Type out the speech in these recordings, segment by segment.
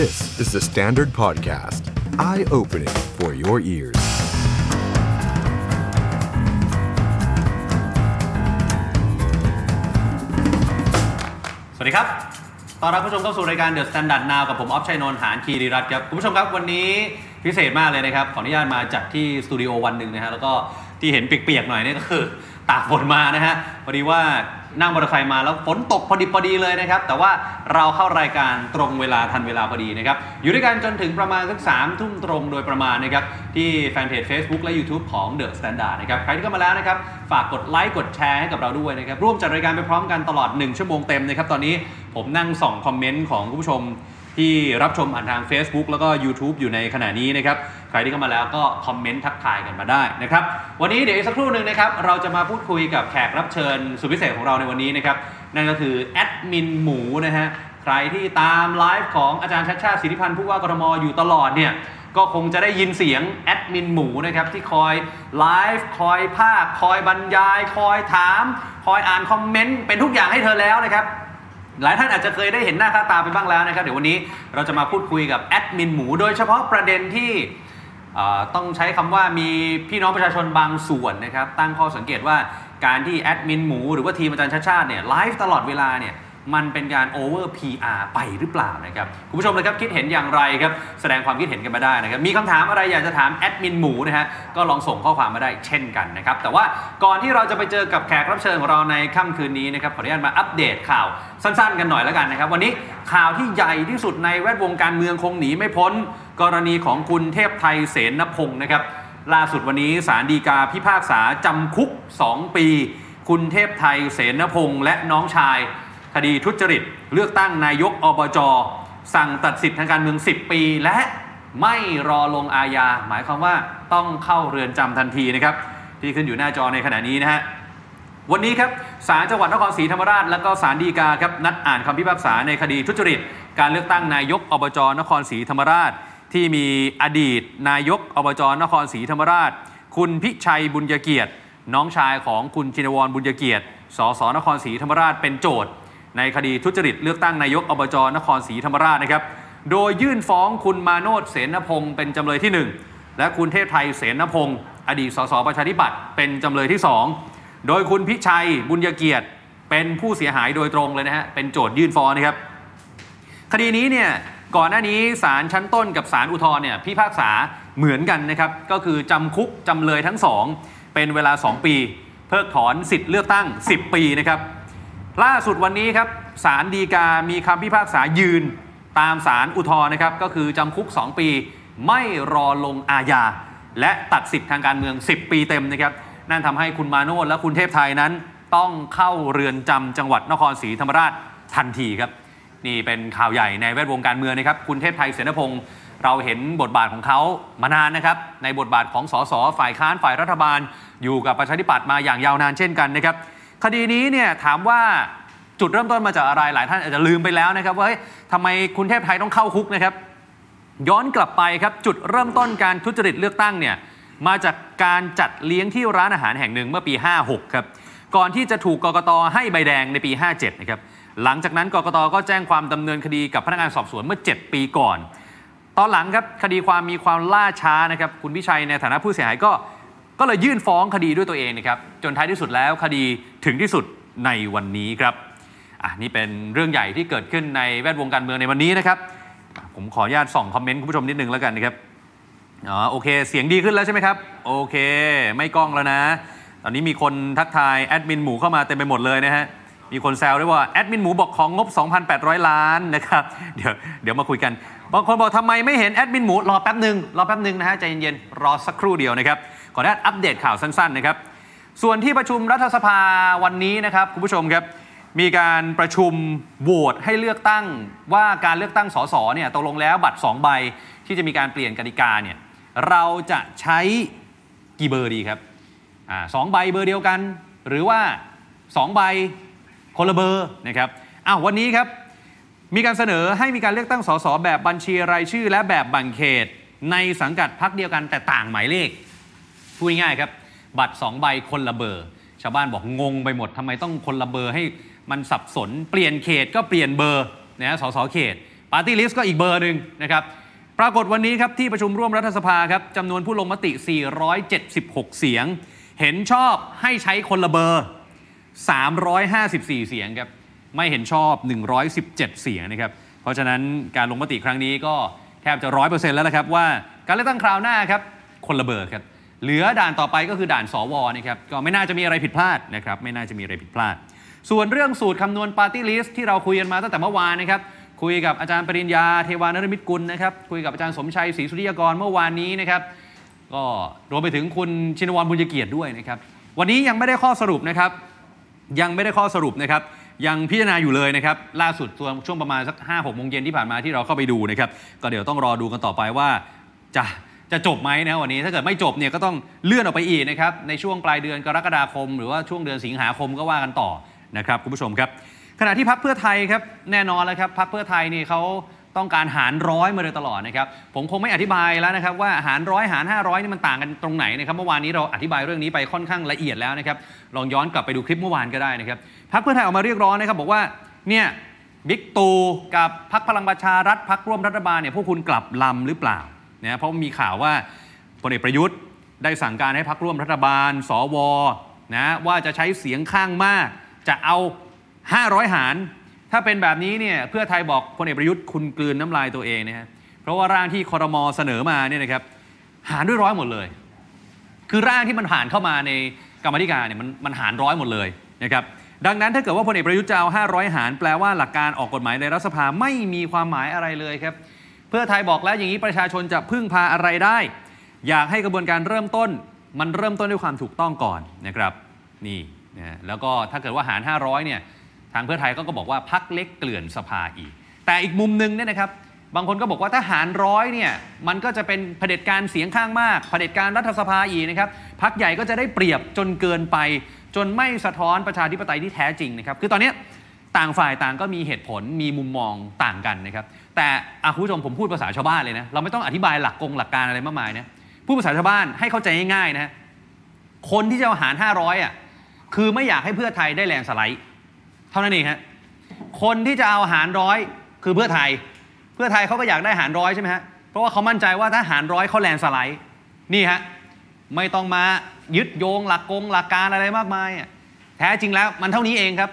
This is the Standard Podcast. Eye opening for your ears. สวัสดีครับ ตอนรับผู้ชมเข้าสู่รายการ The Standard Now กับผม ออฟชัยนนท์หานคีรีรัตน์ครับ คุณผู้ชมครับวันนี้พิเศษมากเลยนะครับ ขออนุญาตมาจัดที่สตูดิโอวันหนึ่งนะฮะ แล้วก็ที่เห็นเปียกๆหน่อยเนี่ยก็คือตากฝนมานะฮะ พอดีว่า นั่งมอเตอร์ไซค์มาแล้วฝนตกพอดีพอดีเลยนะครับ แต่ว่าเราเข้ารายการตรงเวลาทันเวลาพอดีนะครับ อยู่ด้วยกันจนถึงประมาณสักสามทุ่มตรงโดยประมาณนะครับ ที่แฟนเพจ Facebook และ YouTube ของ The Standard นะครับ ใครที่เข้ามาแล้วนะครับ ฝากกดไลค์กดแชร์ให้กับเราด้วยนะครับ ร่วมจัดรายการไปพร้อมกันตลอด 1 ชั่วโมงเต็มนะครับตอนนี้ผมนั่งส่องคอมเมนต์ของคุณผู้ชม ที่รับชมผ่านทาง Facebook แล้วก็ YouTube อยู่ในขณะนี้นะครับ ใครที่เข้ามาแล้วก็คอมเมนต์ทักทายกันมาได้นะครับ วันนี้เดี๋ยวอีกสักครู่หนึ่งนะครับ เราจะมาพูดคุยกับแขกรับเชิญสุดพิเศษของเราในวันนี้นะครับ นั่นก็คือแอดมินหมูนะฮะ ใครที่ตามไลฟ์ของอาจารย์ชัชชาติสิทธิพันธุ์ผู้ว่ากทมอยู่ตลอดเนี่ย ก็คงจะได้ยินเสียงแอดมินหมูนะครับที่คอยไลฟ์คอยพากย์ คอยบรรยาย คอยถาม คอยอ่านคอมเมนต์เป็นทุกอย่างให้เธอแล้วนะครับ หลายท่านอาจจะเคยได้เห็นหน้าค่าตาไปบ้างแล้วนะครับ เดี๋ยววันนี้เราจะมาพูดคุยกับแอดมินหมู โดยเฉพาะประเด็นที่ต้องใช้คำว่ามีพี่น้องประชาชนบางส่วนนะครับ ตั้งข้อสังเกตว่าการที่แอดมินหมูหรือว่าทีมอาจารย์ชาติชาติเนี่ยไลฟ์ตลอดเวลาเนี่ย มันเป็นการโอเวอร์ PR ไปหรือเปล่านะครับคุณผู้ชมนะครับคิดเห็นอย่างไรครับแสดงความคิดเห็นกันมาได้นะครับมีคำถามอะไรอยากจะถามแอดมินหมูนะฮะก็ลองส่งข้อความมาได้เช่นกันนะครับแต่ว่าก่อนที่เราจะไปเจอกับแขกรับเชิญของเราในค่ำคืนนี้นะครับขออนุญาตมาอัปเดตข่าวสั้นๆ กันหน่อยแล้วกันนะครับวันนี้ข่าวที่ใหญ่ที่สุดในแวดวงการเมืองคงหนีไม่พ้น กรณีของคุณเทพไทยเสนพงศ์นะครับล่าสุดวันนี้ศาลฎีกาพิพากษาจำคุก 2 ปี คุณเทพไทยเสนพงศ์และน้องชาย คดีทุจริต เลือกตั้งนายกอบจ สั่งตัดสิทธิทางการเมือง 10 ปี และไม่รอลงอาญา หมายความว่าต้องเข้าเรือนจำทันทีนะครับ ที่ขึ้นอยู่หน้าจอในขณะนี้นะฮะวันนี้ครับศาลจังหวัดนครศรีธรรมราช และก็ศาลฎีกาครับนัดอ่านคำพิพากษาในคดีทุจริต การเลือกตั้งนายกอบจนครศรีธรรมราช ที่มีอดีต นายกอบจนครศรีธรรมราช คุณพิชัยบุญยเกียรติ น้องชายของคุณจินวรบุญยเกียรติสสนครศรีธรรมราชเป็นโจทย์ ในคดีทุจริตเลือกตั้งนายกอบจนครศรีธรรมราชนะครับ โดยยื่นฟ้องคุณมาโนดเสนพงศ์เป็นจำเลยที่หนึ่งและคุณเทพไทยเสนพงศ์อดีตสสประชาธิปัตย์เป็นจำเลยที่สองโดยคุณพิชัยบุญยเกียรติเป็นผู้เสียหายโดยตรงเลยนะฮะเป็นโจทยื่นฟ้องนะครับ คดีนี้เนี่ยก่อนหน้านี้ศาลชั้นต้นกับศาลอุทธรณ์เนี่ยพิพากษาเหมือนกันนะครับ ก็คือจำคุกจำเลยทั้งสองเป็นเวลา 2 ปี เพิกถอนสิทธิ์เลือกตั้ง 10 ปีนะครับ ล่าสุดวันนี้ครับศาลฎีกามีคำพิพากษายืนตามศาลอุทธรณ์นะครับ ก็คือจำคุก 2 ปี ไม่รอลงอาญา และตัดสิทธิ์ทางการเมือง 10 ปีเต็มนะครับ นั่นทำให้คุณมาโนดและคุณเทพไทยนั้น ต้องเข้าเรือนจำจังหวัดนครศรีธรรมราชทันทีครับ นี่เป็นข่าวใหญ่ในแวดวงการเมืองนะครับ คุณเทพไทยเสนพงศ์เราเห็นบทบาทของเขามานานนะครับ ในบทบาทของสสฝ่ายค้านฝ่ายรัฐบาล อยู่กับประชาธิปัตย์มาอย่างยาวนานเช่นกันนะครับ คดีนี้เนี่ยถามว่าจุดเริ่มต้นมาจากอะไรหลายท่านอาจจะลืมไปแล้วนะครับว่าเฮ้ยทำไมคุณเทพไทยต้องเข้าคุกนะครับย้อนกลับไปครับจุดเริ่มต้นการทุจริตเลือกตั้งเนี่ยมาจากการจัดเลี้ยงที่ร้านอาหารแห่งหนึ่งเมื่อปี 56 ครับ ก่อนที่จะถูกกกตให้ใบแดงในปี 57 นะครับ หลังจากนั้นกกตก็แจ้งความดำเนินคดีกับพนักงานสอบสวนเมื่อ 7 ปีก่อน ตอนหลังครับคดีความมีความล่าช้านะครับ คุณพิชัยในฐานะผู้เสียหายก็ ก็เลยยื่นฟ้องคดีด้วยตัวเองนะครับจนท้ายที่สุดแล้วคดีถึงที่สุดในวันนี้ครับอะนี่เป็นเรื่องใหญ่ที่เกิดขึ้นในแวดวงการเมืองในวันนี้นะครับ ผมขออนุญาตส่องคอมเมนต์คุณผู้ชมนิดนึงแล้วกันนะครับอ๋อโอเค เสียงดีขึ้นแล้วใช่ไหมครับ โอเค ไม่ก้องแล้วนะ ตอนนี้มีคนทักทายแอดมินหมูเข้ามาเต็มไปหมดเลยนะฮะมีคนแซวด้วยว่าแอดมินหมูบอกของงบ 2,800 ล้านนะครับเดี๋ยวเดี๋ยวมาคุยกันบางคนบอกทำไมไม่เห็นแอดมินหมูรอแป๊บหนึ่งรอแป๊บหนึ่งนะฮะใจเย็นๆรอสักครู่เดียวนะครับ ขออนุญาตอัปเดตข่าวสั้นๆนะครับ ส่วนที่ประชุมรัฐสภาวันนี้นะครับคุณผู้ชมครับมีการประชุมโหวตให้เลือกตั้งว่าการเลือกตั้งสสเนี่ยตกลงแล้วบัตร 2 ใบที่จะมีการเปลี่ยนกติกาเนี่ยเราจะใช้กี่เบอร์ดีครับอ่าสองใบเบอร์เดียวกัน หรือว่า 2 ใบคนละเบอร์นะครับอ้าววันนี้ครับมีการเสนอให้มีการเลือกตั้งสสแบบบัญชีรายชื่อ และแบบแบ่งเขต ในสังกัดพักเดียวกันแต่ต่างหมายเลข พูดง่ายๆครับ บัตร 2 ใบคนละเบอร์ ชาวบ้านบอกงงไปหมดทำไมต้องคนละเบอร์ให้มันสับสน เปลี่ยนเขตก็เปลี่ยนเบอร์นะฮะสสเขตปาร์ตี้ลิสต์ก็อีกเบอร์หนึ่งนะครับปรากฏวันนี้ครับที่ประชุมร่วมรัฐสภาครับจำนวนผู้ลงมติ 476 เสียง เห็นชอบให้ใช้คนละเบอร์ 354 เสียงครับไม่เห็นชอบ 117 เสียงนะครับเพราะฉะนั้นการลงมติครั้งนี้ก็แทบจะ 100%แล้วนะครับว่าการเลือกตั้งคราวหน้าครับคนละเบอร์ครับ เหลือด่านต่อไปก็คือด่านสวนะครับก็ไม่น่าจะมีอะไรผิดพลาดนะครับไม่น่าจะมีอะไรผิดพลาด ส่วนเรื่องสูตรคำนวณปาร์ตี้ลิสต์ที่เราคุยกันมาตั้งแต่เมื่อวานนะครับคุยกับอาจารย์ปริญญาเทวานฤมิตรกุลนะครับคุยกับอาจารย์สมชัยศรีสุทธิยากรเมื่อวานนี้นะครับก็รวมไปถึงคุณชินวรณ์ บุณยเกียรติด้วยนะครับวันนี้ยังไม่ได้ข้อสรุปนะครับยังไม่ได้ข้อสรุปนะครับยังพิจารณาอยู่เลยนะครับล่าสุดตัวช่วงประมาณสักห้าหกโมงเย็นที่ผ่านมาที่เราเข้าไปดูนะครับก็เดี๋ยวต้องรอดูกันต่อไปว่าจะ จะจบไหมนะวันนี้ถ้าเกิดไม่จบเนี่ยก็ต้องเลื่อนออกไปอีกนะครับในช่วงปลายเดือนกรกฎาคม หรือว่าช่วงเดือนสิงหาคมก็ว่ากันต่อนะครับคุณผู้ชมครับ ขณะที่พักเพื่อไทยครับแน่นอนแล้วครับพักเพื่อไทยนี่เขาต้องการหารร้อยมาโดยตลอดนะครับผมคงไม่อธิบายแล้วนะครับว่าหารร้อยหาร 500นี่มันต่างกันตรงไหนนะครับเมื่อวานนี้เราอธิบายเรื่องนี้ไปค่อนข้างละเอียดแล้วนะครับลองย้อนกลับไปดูคลิปเมื่อวานก็ได้นะครับพักเพื่อไทยออกมาเรียกร้องนะครับบอกว่าเนี่ยบิ๊กตูกับพักพลังประชารัฐพักร่วมรัฐบาลเนี่ยพวกคุณกลับลำหรือเปล่า นะเพราะมีข่าวว่าพลเอกประยุทธ์ได้สั่งการให้พักร่วมรัฐบาล สวนะว่าจะใช้เสียงข้างมาก จะเอา 500 หาร ถ้าเป็นแบบนี้เนี่ยเพื่อไทยบอกพลเอกประยุทธ์คุณกลืนน้ำลายตัวเองนะฮะเพราะว่าร่างที่คอรมอเสนอมาเนี่ยนะครับหารด้วยร้อยหมดเลย คือร่างที่มันผ่านเข้ามาในกรรมธิการเนี่ยมันมันหารร้อยหมดเลยนะครับดังนั้นถ้าเกิดว่าพลเอกประยุทธ์จะเอา 500 หาร แปลว่าหลักการออกกฎหมายในรัฐสภาไม่มีความหมายอะไรเลยครับ เพื่อไทยบอกแล้วอย่างนี้ประชาชนจะพึ่งพาอะไรได้ อยากให้กระบวนการเริ่มต้น มันเริ่มต้นด้วยความถูกต้องก่อนนะครับนี่นะแล้วก็ถ้าเกิดว่าหาร 500เนี่ยทางเพื่อไทยก็ก็บอกว่าพักเล็กเกลื่อนสภาอีก แต่อีกมุมหนึงเนี่ยนะครับบางคนก็บอกว่าถ้าหารร้อยเนี่ยมันก็จะเป็นเผด็จการเสียงข้างมากเผด็จการรัฐสภาอีกนะครับพักใหญ่ก็จะได้เปรียบจนเกินไป จนไม่สะท้อนประชาธิปไตยที่แท้จริงนะครับคือตอนนี้ต่างฝ่ายต่างก็มีเหตุผลมีมุมมองต่างกันนะครับ แต่คุณผู้ชมผมพูดภาษาชาวบ้านเลยนะ เราไม่ต้องอธิบายหลักกงหลักการอะไรมากมายนะพูดภาษาชาวบ้านให้เข้าใจง่ายๆนะคนที่จะเอาหาร 500อะคือไม่อยากให้เพื่อไทยได้แลนสไลด์ เท่านั้นเองฮะคนที่จะเอาหารร้อยคือเพื่อไทย เพื่อไทยเขาก็อยากได้หารร้อยใช่ไหมฮะเพราะว่าเขามั่นใจว่าถ้าหารร้อยเขาแลนสไลด์นี่ฮะไม่ต้องมายึดโยงหลักกงหลักการอะไรมากมายอะแท้จริงแล้วมันเท่านี้เองครับ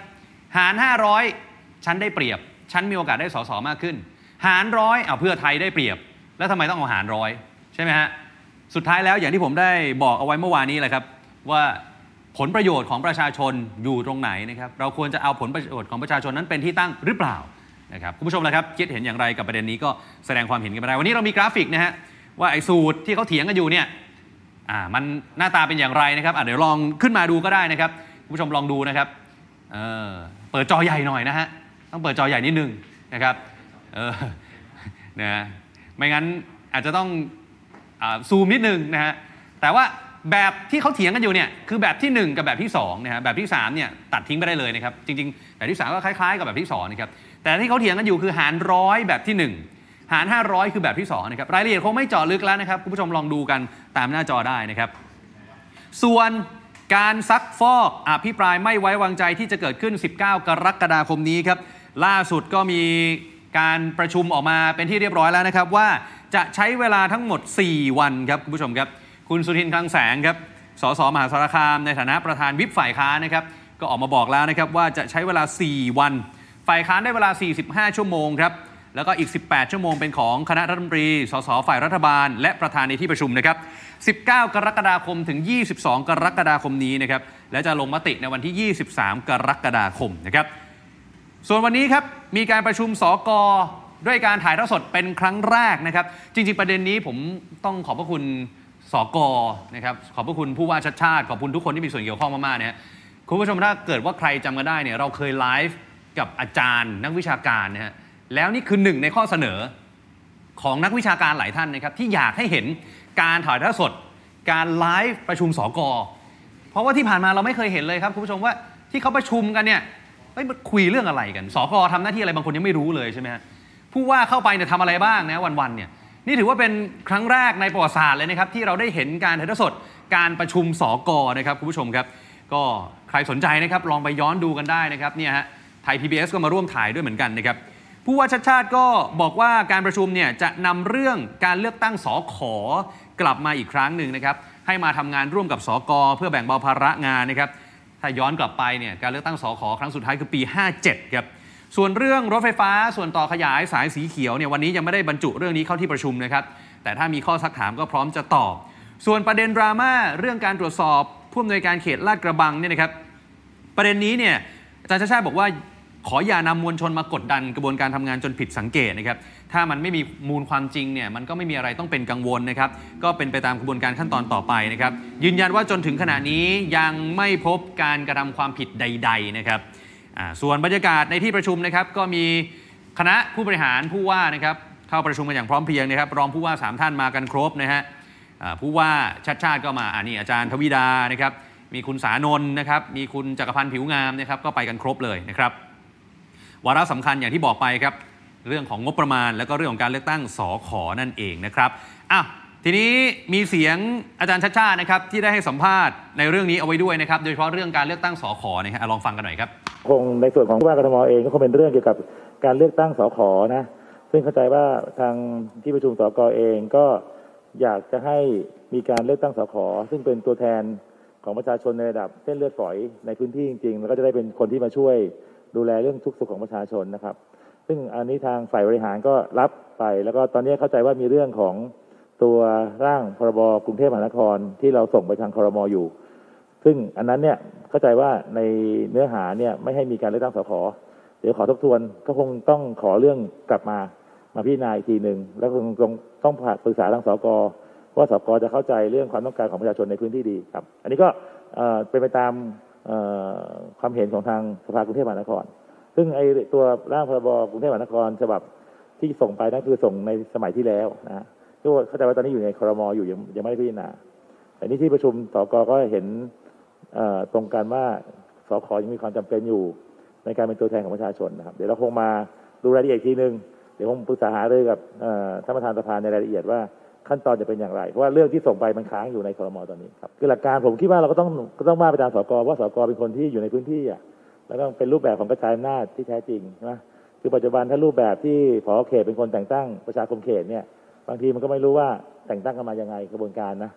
หาร 500 ฉันได้เปรียบ ฉันมีโอกาสได้สสมากขึ้น หารร้อยเอาเพื่อไทยได้เปรียบ แล้วทำไมต้องเอาหารร้อยใช่ไหมฮะสุดท้ายแล้วอย่างที่ผมได้บอกเอาไว้เมื่อวานนี้แหละครับ ว่าผลประโยชน์ของประชาชนอยู่ตรงไหนนะครับเราควรจะเอาผลประโยชน์ของประชาชนนั้นเป็นที่ตั้งหรือเปล่านะครับคุณผู้ชมนะครับคิดเห็นอย่างไรกับประเด็นนี้ก็แสดงความเห็นกันไปได้วันนี้เรามีกราฟิกนะฮะว่าไอ้สูตรที่เขาเถียงกันอยู่เนี่ยอ่ามันหน้าตาเป็นอย่างไรนะครับเดี๋ยวลองขึ้นมาดูก็ได้นะครับคุณผู้ชมลองดูนะครับเออเปิดจอใหญ่หน่อยนะฮะต้องเปิดจอใหญ่นิดนึงนะครับ เออนะไม่งั้นอาจจะต้องอซูมนิดนึงนะฮะแต่ว่าแบบที่เขาเถียงกันอยู่เนี่ยคือแบบที่ 1 กับแบบที่2นะฮะแบบที่3เนี่ยตัดทิ้งไปได้เลยนะครับจริงๆ แบบที่ 3 ก็คล้ายๆ กับแบบที่2นะครับแต่ที่เขาเถียงกันอยู่คือหารร้อยแบบที่ 1 หาร 500 คือแบบที่2นะครับรายละเอียดคงไม่เจาะลึกแล้วนะครับคุณผู้ชมลองดูกันตามหน้าจอได้นะครับ ส่วนการซักฟอกอภิปรายไม่ไว้วางใจที่จะเกิดขึ้น 19 กรกฎาคมนี้ครับล่าสุดก็มี การประชุมออกมาเป็นที่เรียบร้อยแล้วนะครับ ว่าจะใช้เวลาทั้งหมด 4 วันครับคุณผู้ชมครับ คุณสุทินคลังแสงครับสสมหาสารคามในฐานะประธานวิปฝ่ายค้านนะครับ ก็ออกมาบอกแล้วนะครับว่าจะใช้เวลา 4 วัน ฝ่ายค้านได้เวลา 45 ชั่วโมงครับแล้วก็อีก 18 ชั่วโมงเป็นของคณะรัฐมนตรี สส ฝ่ายรัฐบาล และประธานในที่ประชุมนะครับ 19 กรกฎาคมถึง 22 กรกฎาคมนี้นะครับ และจะลงมติในวันที่ 23 กรกฎาคมนะครับ ส่วนวันนี้ครับมีการประชุมสกด้วยการถ่ายทอดสดเป็นครั้งแรกนะครับ จริง ๆ ประเด็นนี้ผมต้องขอบพระคุณสกนะครับขอบพระคุณผู้ว่าชัดชาติ ขอบคุณทุกคนที่มีส่วนเกี่ยวข้องมากๆนะฮะคุณผู้ชมถ้าเกิดว่าใครจำกันได้เนี่ยเราเคยไลฟ์กับอาจารย์ นักวิชาการนะฮะแล้วนี่คือหนึ่งในข้อเสนอของนักวิชาการหลายท่านนะครับที่อยากให้เห็นการถ่ายทอดสด การไลฟ์ประชุมสกเพราะว่าที่ผ่านมาเราไม่เคยเห็นเลยครับคุณผู้ชมว่าที่เขาประชุมกันเนี่ย เฮ้ยมันคุยเรื่องอะไรกันสกทำหน้าที่อะไรบางคนยังไม่รู้เลยใช่ไหมฮะผู้ว่าเข้าไปเนี่ยทำอะไรบ้างนะวันๆเนี่ยนี่ถือว่าเป็นครั้งแรกในประวัติศาสตร์เลยนะครับที่เราได้เห็นการถ่ายทอดสดการประชุมสกนะครับคุณผู้ชมครับ ก็ใครสนใจนะครับลองไปย้อนดูกันได้นะครับเนี่ยฮะไทย PBS ก็มาร่วมถ่ายด้วยเหมือนกันนะครับผู้ว่าชัดชาติก็บอกว่าการประชุมเนี่ยจะนำเรื่องการเลือกตั้งสอขอกลับมาอีกครั้งหนึ่งนะครับให้มาทำงานร่วมกับสกเพื่อแบ่งเบาภาระงานนะครับ ถ้าย้อนกลับไปเนี่ยการเลือกตั้งสขครั้งสุดท้ายคือปี 57 ครับ ส่วนเรื่องรถไฟฟ้าส่วนต่อขยายสายสีเขียวเนี่ยวันนี้ยังไม่ได้บรรจุเรื่องนี้เข้าที่ประชุมนะครับ แต่ถ้ามีข้อสักถามก็พร้อมจะตอบ ส่วนประเด็นดราม่าเรื่องการตรวจสอบผู้อำนวยการเขตลาดกระบังเนี่ยนะครับประเด็นนี้เนี่ยอาจารย์ชาชาบอกว่าขออย่านำมวลชนมากดดันกระบวนการทำงานจนผิดสังเกตนะครับ ถ้ามันไม่มีมูลความจริงเนี่ยมันก็ไม่มีอะไรต้องเป็นกังวลนะครับ ก็เป็นไปตามกระบวนการขั้นตอนต่อไปนะครับ ยืนยันว่าจนถึงขณะนี้ยังไม่พบการกระทำความผิดใด ๆนะครับส่วนบรรยากาศในที่ประชุมนะครับ ก็มีคณะผู้บริหารผู้ว่านะครับเข้าประชุมกันอย่างพร้อมเพรียงนะครับ รองผู้ว่าสามท่านมากันครบนะฮะผู้ว่าชัดชาติก็มาอ่านี่อาจารย์ทวิดานะครับมีคุณสานนท์นะครับ มีคุณจักรพันธ์ผิวงามนะครับ ก็ไปกันครบเลยนะครับ วาระสำคัญอย่างที่บอกไปครับ เรื่องของงบประมาณ แล้วก็เรื่องของการเลือกตั้งสอขอนั่นเองนะครับอะทีนี้มีเสียงอาจารย์ชัดชาตินะครับที่ได้ให้สัมภาษณ์ในเรื่องนี้เอาไว้ด้วยนะครับ โดยเฉพาะเรื่องการเลือกตั้งสอขอนะฮะอะลองฟังกันหน่อยครับคงในส่วนของผู้ว่ากทมเองก็คงเป็นเรื่องเกี่ยวกับการเลือกตั้งสขนะซึ่งเข้าใจว่าทางที่ประชุมสกเองก็อยากจะให้มีการเลือกตั้งสขซึ่งเป็นตัวแทนของประชาชนในระดับเส้นเลือดฝอยในพื้นที่จริงๆ แล้วก็จะได้เป็นคนที่มาช่วยดูแลเรื่องทุกสุขของประชาชนนะครับ ซึ่งอันนี้ทางฝ่ายบริหารก็รับไป แล้วก็ตอนนี้เข้าใจว่ามีเรื่องของตัวร่างพรบกรุงเทพมหานครที่เราส่งไปทางครมออยู่ ซึ่งอันนั้นเนี่ยเข้าใจว่าในเนื้อหาเนี่ยไม่ให้มีการเลือกตั้งสขเดี๋ยวขอทบทวนก็คงต้องขอเรื่องกลับมามาพิจารณาอีกทีหนึ่งแล้วคงต้องต้องผ่าปรึกษาทางสกว่าสกจะเข้าใจเรื่องความต้องการของประชาชนในพื้นที่ดีครับ อันนี้ก็เป็นไปตามความเห็นของทางสภากรุงเทพมหานคร ซึ่งไอ้ตัวร่างพรบกรุงเทพมหานครฉบับที่ส่งไปนั่นคือส่งในสมัยที่แล้วนะฮะก็เข้าใจว่าตอนนี้อยู่ในครมอยู่ยังยังไม่ได้พิจารณาแต่นี่ที่ประชุมสกก็เห็นตรงกันว่าสคยังมีความจำเป็นอยู่ในการเป็นตัวแทนของประชาชนนะครับ เดี๋ยวเราคงมาดูรายละเอียดทีหนึ่งเดี๋ยวคงปรึกษาหารือกับท่านประธานสภาในรายละเอียดว่าขั้นตอนจะเป็นอย่างไร เพราะว่าเรื่องที่ส่งไปมันค้างอยู่ในครมตอนนี้ครับคือหลักการผมคิดว่าเราก็ต้องก็ต้องว่าไปตามสกว่าสกเป็นคนที่อยู่ในพื้นที่อะ แล้วก็เป็นรูปแบบของกระจายอำนาจที่แท้จริงนะคือปัจจุบันถ้ารูปแบบที่ผอเขตเป็นคนแต่งตั้งประชาคมเขตเนี่ยบางทีมันก็ไม่รู้ว่าแต่งตั้งกันมายังไงกระบวนการนะ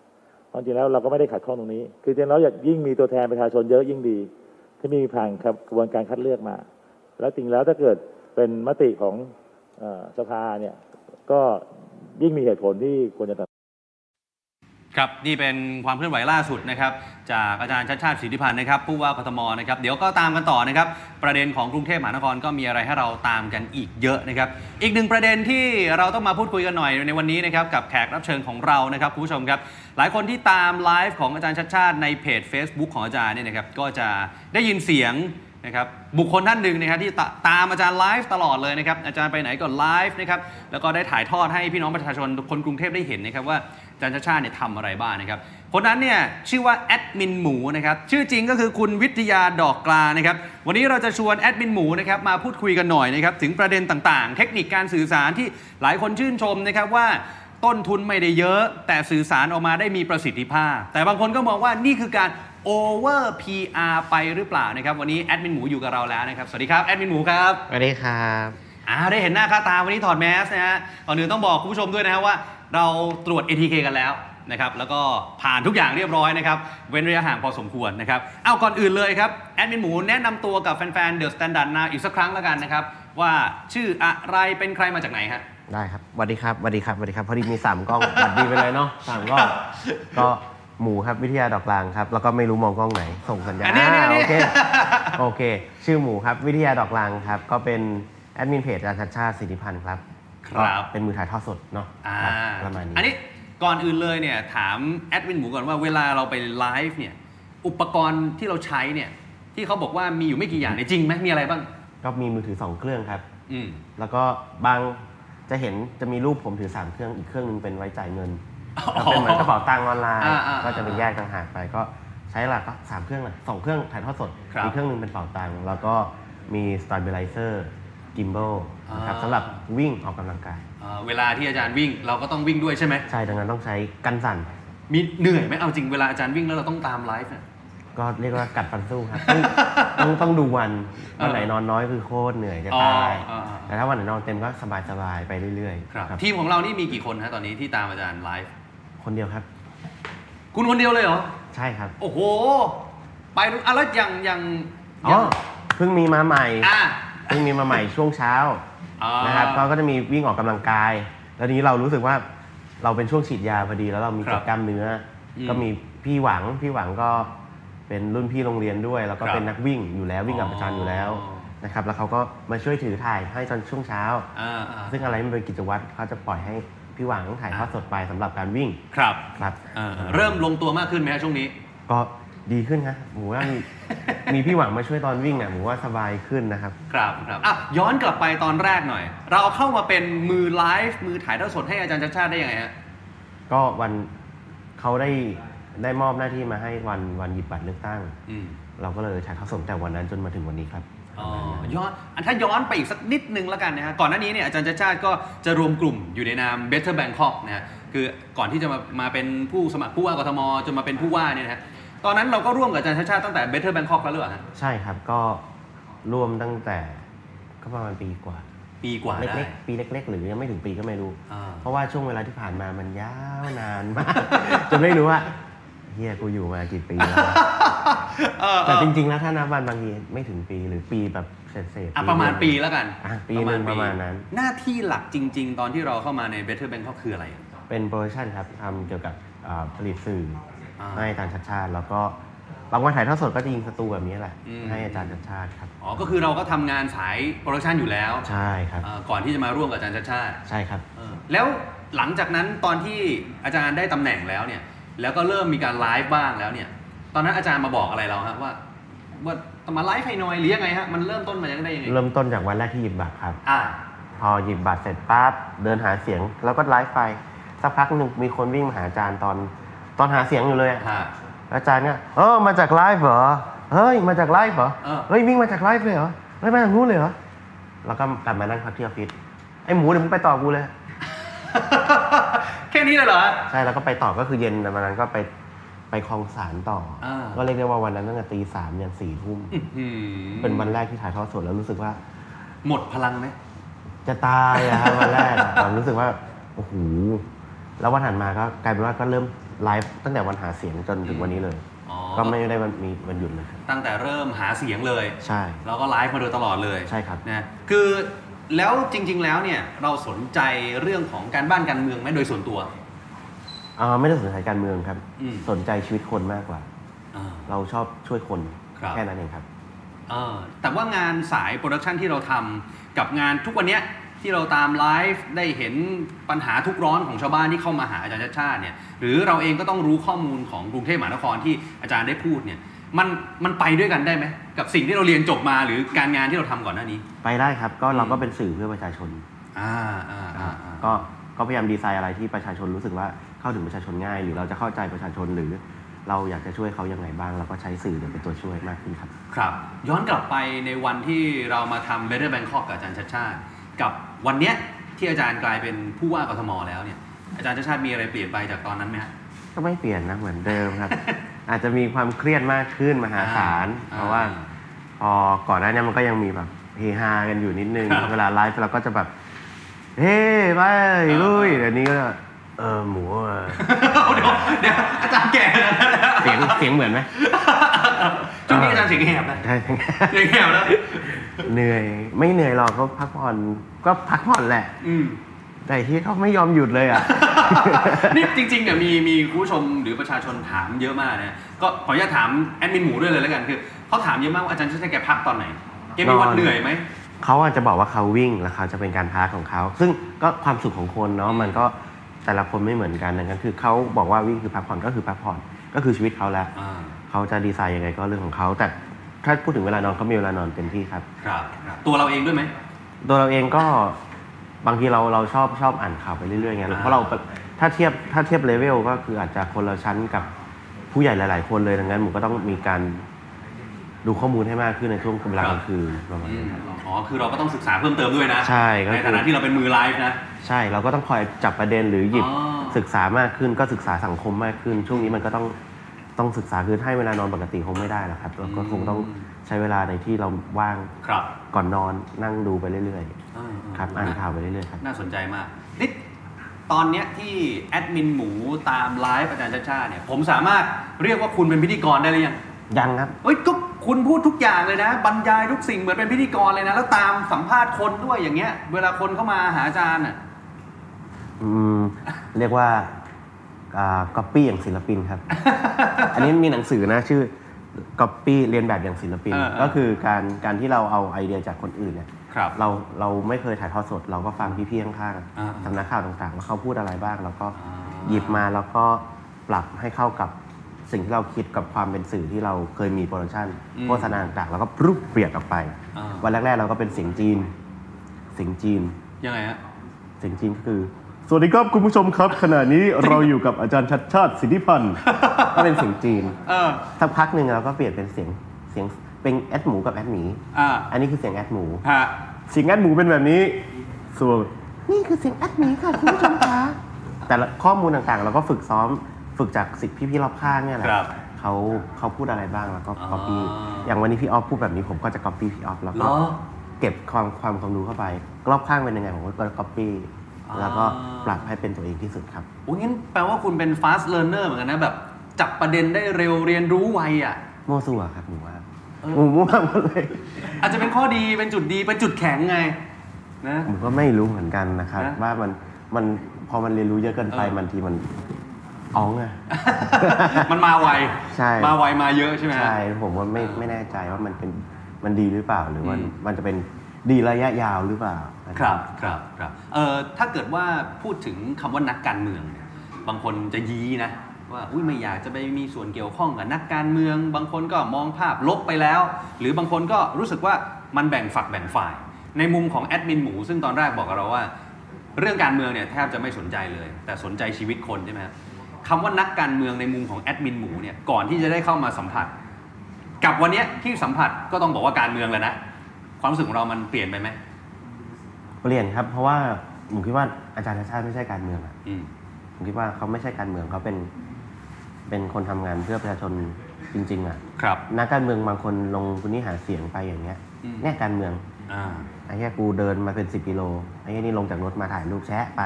ความจริงแล้วเราก็ไม่ได้ขัดข้องตรงนี้ คือจริงแล้วอยากยิ่งมีตัวแทนประชาชนเยอะยิ่งดี ที่มีผ่านกระบวนการคัดเลือกมา แล้วจริงแล้วถ้าเกิดเป็นมติของอสภาเนี่ยก็ยิ่งมีเหตุผลที่ควรจะ ครับ นี่เป็นความเคลื่อนไหวล่าสุดนะครับ จากอาจารย์ชัดชาติสิทธิพันธ์นะครับ ผู้ว่ากทมนะครับ เดี๋ยวก็ตามกันต่อนะครับ ประเด็นของกรุงเทพมหานครก็มีอะไรให้เราตามกันอีกเยอะนะครับ อีกหนึ่งประเด็นที่เราต้องมาพูดคุยกันหน่อยในวันนี้นะครับ กับแขกรับเชิญของเรานะครับคุณผู้ชมครับ หลายคนที่ตามไลฟ์ของอาจารย์ชัดชาติในเพจ Facebook ของอาจารย์เนี่ยนะครับ ก็จะได้ยินเสียงนะครับบุคคลท่านหนึ่งนะครับที่ตตามอาจารย์ไลฟ์ตลอดเลยนะครับอาจารย์ไปไหนก็ไลฟ์นะครับแล้วก็ได้ถ่ายทอดให้พี่น้องประชาชนคนกรุงเทพได้เห็นนะครับว่าอา จารย์ชาติชาติเนี่ยทำอะไรบ้างนะครับคนนั้นเนี่ยชื่อว่าแอดมินหมูนะครับชื่อจริงก็คือคุณวิทยาดอกกลานะครับวันนี้เราจะชวนแอดมินหมูนะครับมาพูดคุยกันหน่อยนะครับถึงประเด็นต่างๆ เทคนิคการสื่อสารที่หลายคนชื่นชมนะครับว่าต้นทุนไม่ได้เยอะ แต่สื่อสารออกมาได้มีประสิทธิภาพ แต่บางคนก็มองว่านี่คือการ over PR ไปหรือเปล่านะครับวันนี้แอดมินหมูอยู่กับเราแล้วนะครับสวัสดีครับแอดมินหมูครับสวัสดีครับอ่าได้เห็นหน้าค่าตาวันนี้ถอดแมสนะฮะก่อนอื่นต้องบอกคุณผู้ชมด้วยนะฮะว่า เราตรวจ ATK กันแล้วนะครับแล้วก็ผ่านทุกอย่างเรียบร้อยนะครับ เว้นระยะห่างพอสมควรนะครับ เอาก่อนอื่นเลยครับ แอดมินหมูแนะนำตัวกับแฟนๆ The Standard Now อีกสักครั้งแล้วกันนะครับ ว่าชื่ออะไรเป็นใครมาจากไหนฮะ ได้ครับสวัสดีครับสวัสดีครับสวัสดีครับพอดีมีสามกล้อง สวัสดีไปเลยเนาะสามกล้องก็หมูครับวิทยาดอกลางครับ แล้วก็ไม่รู้มองกล้องไหน ส่งสัญญาณอันนี้อันนี้อันนี้ โอเคโอเค ชื่อหมูครับวิทยาดอกลางครับ ก็เป็นแอดมินเพจอาจารย์ชัดชาติสิทธิพันธ์ครับ ครับก็เป็นมือถ่ายทอดสดเนาะอ่าครับประมาณนี้อันนี้ก่อนอื่นเลยเนี่ยถามแอดมินหมูก่อนว่าเวลาเราไปไลฟ์เนี่ยอุปกรณ์ที่เราใช้เนี่ยที่เขาบอกว่ามีอยู่ไม่กี่อย่างเนี่ยจริงไหมมีอะไรบ้าง ก็มีมือถือสองเครื่องครับ อืม แล้วก็บางจะเห็นจะมีรูปผมถือสามเครื่องอีกเครื่องหนึงเป็นไว้จ่ายเงินอ๋อแล้วเป็นเหมือนกระเป๋าตังค์ออนไลน์ อ่าอ่าก็จะเป็นแยกต่างหากไปก็ใช้หลักก็สามเครื่องเลยสองเครื่องถ่ายทอดสดครับ อีกเครื่องหนึงเป็นเป๋าตังค์แล้วก็มี stabilizer gimbal นะครับอ่าสำหรับวิ่งออกกำลังกาย อ่าเวลาที่อาจารย์วิ่งเราก็ต้องวิ่งด้วยใช่ไหมใช่ดังนั้นต้องใช้กันสั่น มีเหนื่อยไหมเอาจริงเวลาอาจารย์วิ่งแล้วเราต้องตามไลฟ์เนี่ย ก็เรียกว่ากัดฟันสู้ครับ ต้องต้องต้องดูวันวันไหนนอนน้อยคือโคตรเหนื่อยจะตายอ๋ออ๋อ แต่ถ้าวันไหนนอนเต็มก็สบายสบายๆไปเรื่อยครับๆครับทีมของเรานี่มีกี่คนฮะตอนนี้ที่ตามอาจารย์ไลฟ์คนเดียวครับ คุณคนเดียวเลยเหรอ ใช่ครับโอ้โห ไปดูอะแล้วอย่างอย่างอ๋อเพิ่งมีมาใหม่ อะเพิ่งมีมาใหม่ช่วงเช้าอ่านะครับก็ก็จะมีวิ่งออกกำลังกาย แล้วทีนี้เรารู้สึกว่าเราเป็นช่วงฉีดยาพอดีแล้วเรามีครัเจ็บบกล้ามเนื้ออมก็มีพี่หวังพี่หวังก็เป็นรุ่นพี่โรงเรียนด้วย แล้วก็ครับเป็นนักวิ่งอยู่แล้ววิ่งกับอ๋ออาจารย์อยู่แล้วนะครับแล้วเขาก็มาช่วยถือถ่ายให้ตอนช่วงเช้า อ่าอ่าซึ่งอะไรมันเป็นกิจวัตรเขาจะปล่อยให้พี่หวังถ่ายทอดสดไปสำหรับการวิ่งครับครับเออเริ่มลงตัวมากขึ้นไหมฮะช่วงนี้ ก็ ดีขึ้นครับหมูว่ามี มีพี่หวังมาช่วยตอนวิ่งอะหมูว่าสบายขึ้นนะครับ ครับครับอะย้อนกลับไปตอนแรกหน่อย เราเข้ามาเป็นมือไลฟ์มือถ่ายทอดสดให้อาจารย์ชัดชาติได้ยังไงฮะก็วันเขาได้ได้มอบหน้าที่มาให้วันวันหยิบบัตรเลือกตั้ง อืมเราก็เลยถ่ายทอดสดแต่วันนั้นจนมาถึงวันนี้ครับ อ๋อย้อนอันถ้าย้อนไปอีกสักนิดนึงแล้วกันนะฮะก่อนหน้านี้เนี่ยอาจารย์ชัดชาติก็จะรวมกลุ่มอยู่ในนาม Better Bangkok นะฮะคือก่อนที่จะมามาเป็นผู้สมัครผู้ว่ากทมจนมาเป็นผู้ว่าเนี่ยนะฮะ ตอนนั้นเราก็ร่วมกับอาจารย์ชัดชาติตั้งแต่ Better Bangkok แล้วหรือเปล่าฮะใช่ครับก็ร่วมตั้งแต่ก็ประมาณปีกว่า ปีกว่าได้เล็กๆปีเล็ก ๆ หรือยังไม่ถึงปีก็ไม่รู้ อ่า เพราะว่าช่วงเวลาที่ผ่านมามันยาวนานมาก จนไม่รู้ว่าเฮียกูอยู่มากี่ปีแล้ววะเออเอแต่อจริง ๆ แล้วถ้านับวันบางทีไม่ถึงปีหรือปีแบบเศษๆอะประมาณปีแล้วกันอะปีหนึ่งประมาณนั้น หน้าที่หลักจริง ๆ ตอนที่เราเข้ามาใน Better Bangkok คืออะไร เป็นโปรดักชันครับทำเกี่ยวกับอ่าผลิตสื่อ อาให้อาจารย์ชัชชาติ แล้วก็บางวันถ่ายทอดสดก็จะยิงสตูแบบนี้แหละ อืม ให้อาจารย์ชัชชาติครับ อ๋อ ก็คือเราก็ทำงานสายโปรดักชันอยู่แล้วใช่ครับ เอ่อก่อนที่จะมาร่วมกับอาจารย์ชัชชาติใช่ครับ เออแล้วหลังจากนั้นตอนที่อาจารย์ได้ตำแหน่งแล้วเนี่ย แล้วก็เริ่มมีการไลฟ์บ้างแล้วเนี่ย ตอนนั้นอาจารย์มาบอกอะไรเราฮะว่า ว่าต้องมาไลฟ์ให้หน่อยหรือยังไงฮะ มันเริ่มต้นมายังได้ยังไงเริ่มต้นจากวันแรกที่หยิบบัตรครับ อ่า พอหยิบบัตรเสร็จปั๊บเดินหาเสียง แล้วก็ไลฟ์ไปสักพักหนึ่งมีคนวิ่งมาหาอาจารย์ตอน ตอนหาเสียงอยู่เลยอะฮะแล้วอาจารย์เนี่ยเออมาจากไลฟ์เหรอเฮ้ยมาจากไลฟ์เหรอเออ เฮ้ยวิ่งมาจากไลฟ์เลยเหรอเฮ้ยมาจากนู้นเลยเหรอแล้วก็กลับมานั่งพักที่ออฟฟิศไอ้หมูเดี๋ยวมึงไปต่อกูเลย แค่นี้เลยเหรอฮะใช่แล้วก็ไปต่อก็คือเย็นวันนั้นก็ไปไปคลองสารต่ออา ก็เรียกได้ว่าวันนั้นตั้งแต่ตีสามยันสี่ทุ่มอื้อหือเป็นวันแรกที่ถ่ายทอดสดแล้วรู้สึกว่า หมดพลังไหม จะตายอะครับ วันแรกอะผมรู้สึกว่าโอ้โหแล้ววันถัดมาก็กลายเป็นว่าก็เริ่ม ไลฟ์ตั้งแต่วันหาเสียงจนถึงวันนี้เลย อ๋อก็ไม่ได้วันมีวันหยุดเลยครับตั้งแต่เริ่มหาเสียงเลย ใช่ เราก็ไลฟ์มาโดยตลอดเลยใช่ครับ นะคือแล้วจริง ๆ แล้วเนี่ยเราสนใจเรื่องของการบ้านการเมืองไหมโดยส่วนตัว เอ่อไม่ได้สนใจการเมืองครับ อืม สนใจชีวิตคนมากกว่า อ่า เราชอบช่วยคนครับ แค่นั้นเองครับ เออแต่ว่างานสายโปรดักชันที่เราทำกับงานทุกวันเนี้ย ที่เราตามไลฟ์ได้เห็นปัญหาทุกข์ร้อนของชาวบ้านที่เข้ามาหาอาจารย์ชัชชาติเนี่ยหรือเราเองก็ต้องรู้ข้อมูลของกรุงเทพมหานครที่อาจารย์ได้พูดเนี่ยมันมันไปด้วยกันได้ไหมกับสิ่งที่เราเรียนจบมาหรือการงานที่เราทำก่อนหน้านี้ ไปได้ครับก็เราอืมก็เป็นสื่อเพื่อประชาชนอ่าอ่าอ่าอ่าก็ก็พยายามดีไซน์อะไรที่ประชาชนรู้สึกว่าเข้าถึงประชาชนง่าย หรือเราจะเข้าใจประชาชนหรือเราอยากจะช่วยเขายังไงบ้าง เราก็ใช้สื่อเนี่ยเป็นตัวช่วยมากขึ้นครับ ครับ ย้อนกลับไปในวันที่เรามาทำ Better Bangkok กับอาจารย์ชาติชาติ กับวันเนี้ยที่อาจารย์กลายเป็นผู้ว่ากทมแล้วเนี่ย อาจารย์ชาติชาติมีอะไรเปลี่ยนไปจากตอนนั้นไหมฮะ ก็ไม่เปลี่ยนนะเหมือนเดิมครับ อาจจะมีความเครียดมากขึ้นมหาศาลอ่าเพราะว่า พอก่อนหน้านี้มันก็ยังมีแบบเฮฮากันอยู่นิดนึง ครับเวลาไลฟ์เราก็จะแบบเฮ้ไปลุยเดี๋ยวนี้ก็เออหมูอะเดี๋ยวเดี๋ยวอาจารย์แก่แล้วนะเสียงเสียงเหมือนไหมช่วงนี้อาจารย์เสียงแหบนะใช่ เสียงแหบแล้ว เหนื่อยไม่เหนื่อยหรอกก็พักผ่อนก็พักผ่อนแหละ อืม แต่ที่เขาไม่ยอมหยุดเลยอะ นี่จริงๆเนี่ยมีมีคุณผู้ชมหรือประชาชนถามเยอะมากนะก็ขออนุญาตถามแอดมินหมูด้วยเลยแล้วกันคือเขาถามเยอะมากว่าอาจารย์ชาติชาติแกพักตอนไหนแกมีวันนอน เหนื่อยไหม เขาอาจจะบอกว่าเขาวิ่งแล้วเขาจะเป็นการพักของเขา ซึ่งก็ความสุขของคนเนาะมันก็แต่ละคนไม่เหมือนกันดังนั้นคือเขาบอกว่าวิ่งคือพักผ่อนก็คือพักผ่อนก็คือชีวิตเขาแล้ว อ่า เขาจะดีไซน์ยังไงก็เรื่องของเขา แต่ ถ้าพูดถึงเวลานอนเขามีเวลานอนเต็มที่ครับ ครับครับ ตัวเราเองด้วยไหม ตัวเราเองก็บางทีเราเราชอบชอบอ่านข่าวไปเรื่อยๆไงอ่าเพราะเราแบบถ้าเทียบถ้าเทียบเลเวลก็คืออาจจะคนละชั้นกับผู้ใหญ่หลาย ๆ คนเลยดังนั้นผมก็ต้องมีการดูข้อมูลให้มากขึ้นในช่วงเวลากลางคืนประมาณอืนี้มอ๋อ คือเราก็ต้องศึกษาเพิ่มเติมด้วยนะ ใช่ก็คือในฐานะที่เราเป็นมือไลฟ์นะ ใช่ เราก็ต้องคอยจับประเด็นหรือหยิบอ๋อศึกษามากขึ้น ก็ศึกษาสังคมมากขึ้น ช่วงนี้มันก็ต้อง ต้องศึกษาคือให้เวลานอนปกติคงไม่ได้หรอกครับเราก็คงต้องใช้เวลาในที่เราว่างครับก่อนนอนนั่งดูไปเรื่อยอ่าๆครับอ่านข่าวไปเรื่อยๆครับน่าสนใจมากนี่ตอนเนี้ยที่แอดมินหมูตามไลฟ์อาจารย์ชาติชาติเนี่ยผมสามารถเรียกว่าคุณเป็นพิธีกรได้หรือยังยังครับเอ้ยก็คุณพูดทุกอย่างเลยนะ บรรยายทุกสิ่งเหมือนเป็นพิธีกรเลยนะ แล้วตามสัมภาษณ์คนด้วยอย่างเงี้ย เวลาคนเข้ามาหาอาจารย์อะอืมเรียกว่า ก๊อปปี้อย่างศิลปินครับ อันนี้มีหนังสือนะชื่อก๊อปปี้เลียนแบบอย่างศิลปินเออเออก็คือการการที่เราเอาไอเดียจากคนอื่นเนี่ยครับเราเราไม่เคยถ่ายทอดสด เราก็ฟังพี่ๆข้างอ่าๆสำนักข่าวต่างๆ ว่าเขาพูดอะไรบ้าง แล้วก็อ่าหยิบมาแล้วก็ปรับให้เข้ากับสิ่งที่เราคิดกับความเป็นสื่อที่เราเคยมีโปรดักชันโฆษณาต่างๆแล้วก็ปรับเปลี่ยนออกไปอ่าวันแรกๆเราก็เป็นเสียงจีนเสียงจีนยังไงฮะเสียงจีนก็คือ สวัสดีครับคุณผู้ชมครับ ขณะนี้เราอยู่กับอาจารย์ชัดชาติสิทธิพันธ์ ก็เป็นเสียงจีนเออ สักพักหนึ่งเราก็เปลี่ยนเป็นเสียงเสียงเป็นแอดหมูกับแอดหมีอ่า อันนี้คือเสียงแอดหมูฮะ เสียงแอดหมูเป็นแบบนี้ส่วนนี่คือเสียงแอดหมีค่ะคุณผู้ชมคะแต่ละข้อมูลต่างๆ เราก็ฝึกซ้อมฝึกจากสิทธิพี่ๆรอบข้างเนี่ยแหละครับเขาเขาพูดอะไรบ้างแล้วก็อ๋อ copy อย่างวันนี้พี่ออฟพูดแบบนี้ผมก็จะ copy พี่ออฟแล้วเหรก็อ เก็บความความความรู้เข้าไปรอบข้างเป็นยังไงผมก็ copy อ่า แล้วก็ปรับให้เป็นตัวเองที่สุดครับโอ้ยงั้นแปลว่าคุณเป็น fast learner เหมือนกันนะแบบจับประเด็นได้เร็วเรียนรู้ไวอะมั่วซั่วครับหนูว่าเออหมูมั่วหมดเลยอาจจะเป็นข้อดีเป็นจุดดีเป็นจุดแข็งไงนะผมก็ไม่รู้เหมือนกันนะครับนะว่ามันมันพอมันเรียนรู้เยอะเกินไปเออมันทีมันอ้องอะมันมาไวใช่มาไวมาเยอะใช่ไหมฮะใช่ผมว่าไม่เออไม่แน่ใจว่ามันเป็นมันดีหรือเปล่าหรือมันอืมมันจะเป็น ดีระยะยาวหรือเปล่านะ ครับครับครับเอ่อถ้าเกิดว่าพูดถึงคำว่านักการเมืองเนี่ยบางคนจะยี้นะว่าอุ้ยไม่อยากจะไปมีส่วนเกี่ยวข้องกับนักการเมือง บางคนก็มองภาพลบไปแล้ว หรือบางคนก็รู้สึกว่ามันแบ่งฝักแบ่งฝ่าย ในมุมของแอดมินหมูซึ่งตอนแรกบอกกับเราว่า เรื่องการเมืองเนี่ยแทบจะไม่สนใจเลย แต่สนใจชีวิตคนใช่ไหมครับคำว่านักการเมืองในมุมของแอดมินหมูเนี่ยก่อนที่จะได้เข้ามาสัมผัส กับวันเนี้ยที่สัมผัสก็ต้องบอกว่าการเมืองแล้วนะ ความรู้สึกของเรามันเปลี่ยนไปไหมเปลี่ยนครับ เพราะว่าผมคิดว่าอาจารย์ชาติชาติไม่ใช่การเมืองอะอืม ผมคิดว่าเขาไม่ใช่การเมืองเขาเป็นเป็นคนทำงานเพื่อประชาชนจริงๆอะครับ นักการเมืองบางคนลงพื้นที่หาเสียงไปอย่างเงี้ยอืม เนี่ยการเมืองอ่าไอ้แค่กูเดินมาเป็นสิบกิโลไอ้แค่นี่ลงจากรถมาถ่ายรูปแชะไป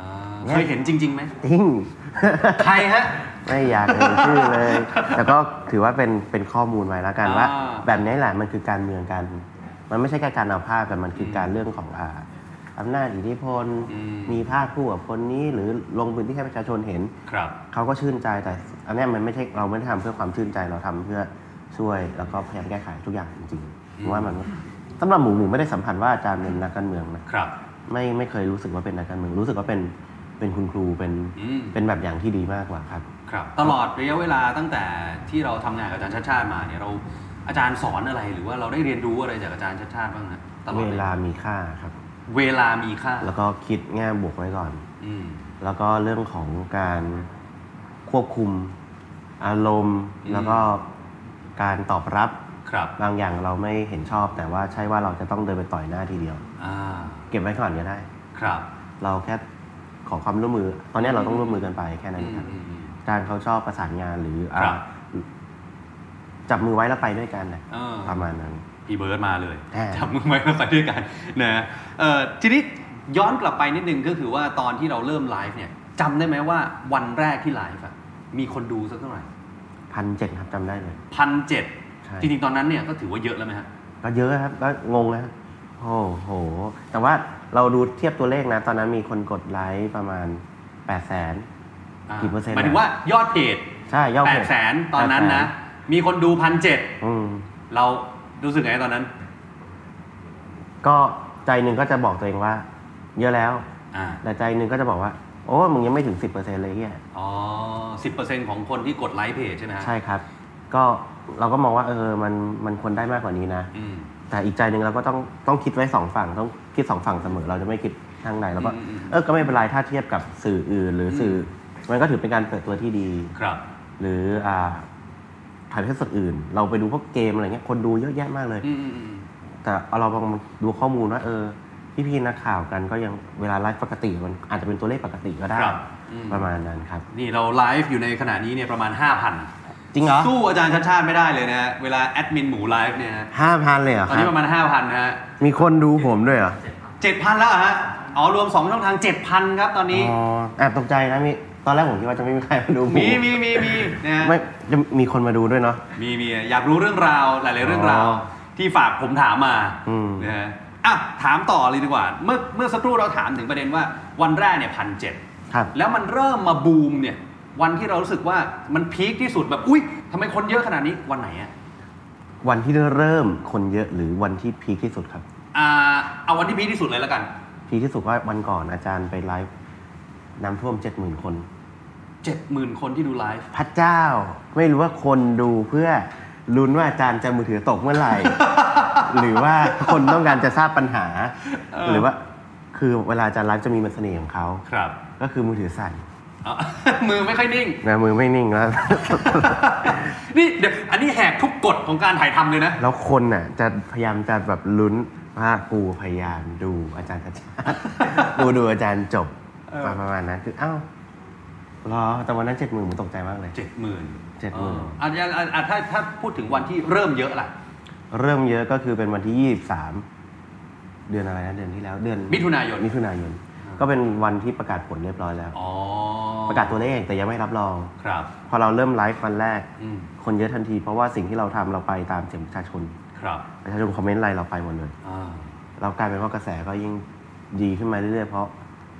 อ่าเนี่ย เคยเห็นจริงๆไหมจริงใครฮะ ไม่อยากเอ่ยชื่อเลย แต่ก็ถือว่าเป็นเป็นข้อมูลไว้แล้วกันว่า อ่า แบบนี้แหละมันคือการเมืองกัน มันไม่ใช่แค่การเอาภาพแต่มันคือการเรื่องของอ่าอำนาจอิทธิพล อืมมีภาพคู่กับคนนี้หรือลงพื้นที่ให้ประชาชนเห็น ครับ เขาก็ชื่นใจแต่อันเนี้ยมันไม่ใช่เราไม่ได้ทำเพื่อความชื่นใจเราทำเพื่อช่วยแล้วก็พยายามแก้ไขทุกอย่างจริงๆผมว่ามันสำหรับหมูหมูไม่ได้สัมผัสว่าอาจารย์เป็นนักการเมืองนะครับ ไม่ไม่เคยรู้สึกว่าเป็นนักการเมือง รู้สึกว่าเป็นเป็นคุณครูเป็นอืม เป็นแบบอย่างที่ดีมากกว่าครับ ครับ ตลอดระยะเวลาตั้งแต่ที่เราทำงานกับอาจารย์ชาติชาติมาเนี่ยเรา อาจารย์สอนอะไรหรือว่าเราได้เรียนรู้อะไรจากอาจารย์ชาติชาติบ้างฮะตลอดเวเลยลามีค่าครับ เวลามีค่าแล้วก็คิดแง่บวกไว้ก่อน อืม แล้วก็เรื่องของการควบคุมอารมณ์ อืม แล้วก็การตอบรับครับบางอย่างเราไม่เห็นชอบ แต่ว่าใช่ว่าเราจะต้องเดินไปต่อยหน้าทีเดียว อ่าเก็บไว้ก่อนก็ได้ ครับเราแค่ขอความร่วมมือ ตอนนี้เราต้องร่วมมือกันไปแค่อืนั้นมครับ อืมอืม อาจารย์เขาชอบประสานงานหรืออ่าครับ จับมือไว้แล้วไปด้วยกันนะเออประมาณนั้น พี่เบิร์ดมาเลยแน่จับมือไว้แล้วไปด้วยกันนะเอ่อทีนี้ย้อนกลับไปนิดนึงก็คือว่าตอนที่เราเริ่มไลฟ์เนี่ยจำได้ไหมว่าวันแรกที่ไลฟ์อะมีคนดูสักเท่าไหร่พันเจ็ดครับจำได้เลย พันเจ็ดใช่ จริงๆตอนนั้นเนี่ยก็ถือว่าเยอะแล้วไหมฮะ ก็เยอะครับก็งงนะโอ้โห แต่ว่าเราดูเทียบตัวเลขนะ ตอนนั้นมีคนกดไลค์ประมาณ8 0 0แสนอ่ากี่เปอร์เซ็นต์หมายถึงว่ายอดเพจ ใช่ยอดแปเพดจแสนตอนนั้นนะ มีคนดูพันเจ็ดอืม เรารู้สึกไงตอนนั้น ก็ใจหนึ่งก็จะบอกตัวเองว่า เยอะแล้ว อ่า แต่ใจหนึ่งก็จะบอกว่า โอ้มึงยังไม่ถึง10%เลยเฮียอ๋อสิบเปอร์เซ็นของคนที่กดไลค์เพจใช่ไหมฮะใช่ครับ ก็เราก็มองว่าเออมันมันควรได้มากกว่านี้นะ อืม แต่อีกใจหนึ่งเราก็ต้องต้องคิดไว้สองฝั่งต้องคิดสองฝั่งเสมอ เราจะไม่คิดทางใดแล้วก็อืมอืมเออก็ไม่เป็นไรถ้าเทียบกับสื่ออื่น หรืออม สื่อ มันก็ถือเป็นการเปิดตัวที่ดี ครับ หรืออ่า ถ่ายทอดสดอื่น เราไปดูพวกเกมอะไรเงี้ยคนดูเยอะแยะมากเลย อืมอืมอืมแต่เอาเราลองดูข้อมูลว่าเออ พี่ๆนักข่าวกันก็ยังเวลาไลฟ์ปกติมันอาจจะเป็นตัวเลขปกติก็ได้ครับอืมประมาณนั้นครับ นี่เราไลฟ์อยู่ในขณะนี้เนี่ยประมาณ 5,000 จริงเหรอสู้อาจารย์ชัชชาติไม่ได้เลยนะฮะเวลาแอดมินหมูไลฟ์เนี่ยฮะห้าพันเลยเหรอตอนนี้ครับ ประมาณ 5,000นะฮะมีคนดูผมด้วยเหรอเจ็ดพันแล้วเหรอฮะอ๋อรวม 2 ช่องทาง 7,000 ครับตอนนี้ อ๋อแอบตกใจนะมี ตอนแรกผมคิดว่าจะไม่มีใครมาดูผมีมีมีมีนะฮะ ไม่จะมีคนมาดูด้วยเนาะ มีมีอยากรู้เรื่องราวหลาย ๆ เรื่องราวอ๋อที่ฝากผมถามมาอืม นะฮะอะถามต่อเลยดีกว่า เมื่อเมื่อสักครู่เราถามถึงประเด็นว่าวันแรกเนี่ยพันเจ็ดครับ แล้วมันเริ่มมาบูมเนี่ย วันที่เรารู้สึกว่ามันพีคที่สุดแบบอุ้ยทำไมคนเยอะขนาดนี้วันไหนอะวันที่เริ่มคนเยอะหรือวันที่พีคที่สุดครับอ่าเอาวันที่พีคที่สุดเลยแล้วกัน พีคที่สุดก็วันก่อนอาจารย์ไปไลฟ์น้ำท่วมเจ็ดหมื่นคน เจ็ดหมื่นคนที่ดูไลฟ์ พระเจ้า ไม่รู้ว่าคนดูเพื่อลุ้นว่าอาจารย์จะมือถือตกเมื่อไหร่ หรือว่าคนต้องการจะทราบปัญหา เออ หรือว่าคือเวลาอาจารย์ไลฟ์จะมีมันเสน่ห์ของเขาครับก็คือมือถือสั่นเอามือไม่ค่อยนิ่ง นะมือไม่นิ่งแล้ว นี่เดี๋ยวอันนี้แหกทุกกฎของการถ่ายทำเลยนะ แล้วคนน่ะจะพยายามจะแบบลุ้นว่ากูพยายามดูอาจารย์ชัดชาติ กูดูอาจารย์จบเออ ประมาณนั้นคืออ้าว รอแต่วันนั้นเจ็ดหมื่นผมตกใจมากเลยเจ็ดหมื่น70,000อาจารย์อะถ้าถ้าพูดถึงวันที่เริ่มเยอะล่ะ เริ่มเยอะก็คือเป็นวันที่ยี่สิบสามเดือนอะไรนะเดือนที่แล้ว เดือนมิถุนายนมิถุนายน ก็เป็นวันที่ประกาศผลเรียบร้อยแล้วอ๋อประกาศตัวเลขแต่ยังไม่รับรองครับ พอเราเริ่มไลฟ์วันแรกอืมคนเยอะทันที เพราะว่าสิ่งที่เราทำเราไปตามเสียงประชาชน ครับประชาชนคอมเมนต์อะไรเราไปหมดเลยอ่าเรากลายเป็นว่ากระแสก็ยิ่งดีขึ้นมาเรื่อยๆเพราะ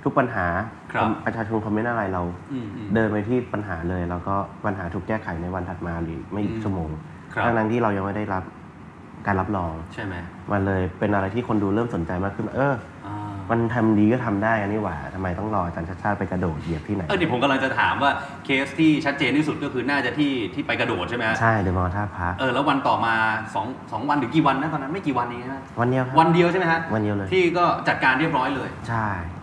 ทุกปัญหาครับ ประชาชนคอมเมนต์อะไรเรา อืมอืม เดินไปที่ปัญหาเลย แล้วก็ปัญหาถูกแก้ไขในวันถัดมาหรือไม่อืมชั่วโมงครับทั้งนั้นที่เรายังไม่ได้รับการรับรอง ใช่ไหมมันเลยเป็นอะไรที่คนดูเริ่มสนใจมากขึ้นเออ อ่า มันทำดีก็ทำได้อันนี้หว่าทำไมต้องรออาจารย์ชาติชาติไปกระโดดเหยียบที่ไหน เออนี่ผมกำลังจะถามว่าเคสที่ชัดเจนที่สุดก็คือน่าจะที่ที่ไปกระโดดใช่ไหมฮะใช่เดอะมอลล์ท่าพระเออแล้ววันต่อมาสองสองวันหรือกี่วันนะตอนนั้นไม่กี่วันเองนะวันเดียวครับวันเดียวใช่ไหมฮะวันเดียวเลยที่ก็จัดการเรียบร้อยเลย ใช่เออ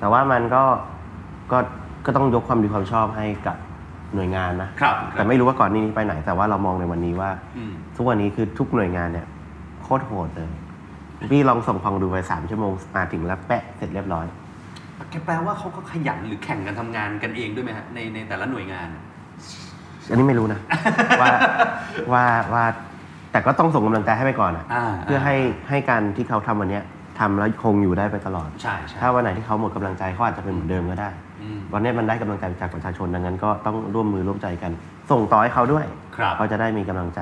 แต่ว่ามันก็ก็ก็ต้องยกความดีความชอบให้กับหน่วยงานนะครับ แต่ไม่รู้ว่าก่อนหนานี้ไปไหน แต่ว่าเรามองในวันนี้ว่า อืม ทุกวันนี้คือทุกหน่วยงานเนี่ยโคตรโหดเลยพี่ลองส่งพองดูไปสามชั่วโมงมาถึงแล้วแปะเสร็จเรียบร้อยแกแปลว่าเขาก็ขยันหรือแข่งกันทำงานกันเองด้วยไหมฮะในในแต่ละหน่วยงาน อันนี้ไม่รู้นะ ว่าว่าว่าแต่ก็ต้องส่งกำลังใจให้ไปก่อนอะอ่า เพื่อให้ให้การที่เขาทำวันเนี้ย ทำแล้วคงอยู่ได้ไปตลอด ใช่ใช่ ถ้าวันไหนที่เขาหมดกำลังใจเขาอาจจะเป็นเหมือนเดิมก็ได้ อืมวันนี้มันได้กำลังใจจากประชาชนดังนั้น ก็ต้องร่วมมือร่วมใจกัน ส่งต่อให้เขาด้วยครับ เขาจะได้มีกำลังใจ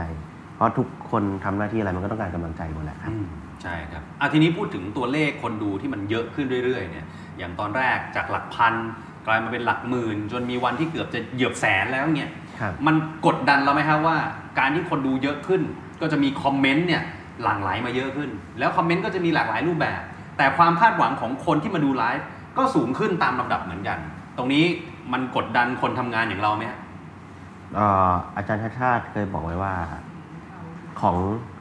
เพราะทุกคนทำหน้าที่อะไรมันก็ต้องการกำลังใจหมดแหละครับ อืมใช่ครับอะทีนี้พูดถึงตัวเลขคนดูที่มันเยอะขึ้นเรื่อยๆเนี่ย อย่างตอนแรกจากหลักพัน กลายมาเป็นหลักหมื่น จนมีวันที่เกือบจะเหยียบแสนแล้วเนี่ย ครับ มันกดดันเราไหมครับว่า การที่คนดูเยอะขึ้น ก็จะมีคอมเมนต์เนี่ย หลั่งไหลมาเยอะขึ้น แล้วคอมเมนต์ก็จะมีหลากหลายรูปแบบ แต่ความคาดหวังของคนที่มาดูไลฟ์ก็สูงขึ้นตามลำดับเหมือนกัน ตรงนี้มันกดดันคนทำงานอย่างเราไหมฮะเอ่ออาจารย์ชาติชาติเคยบอกไว้ว่า ของ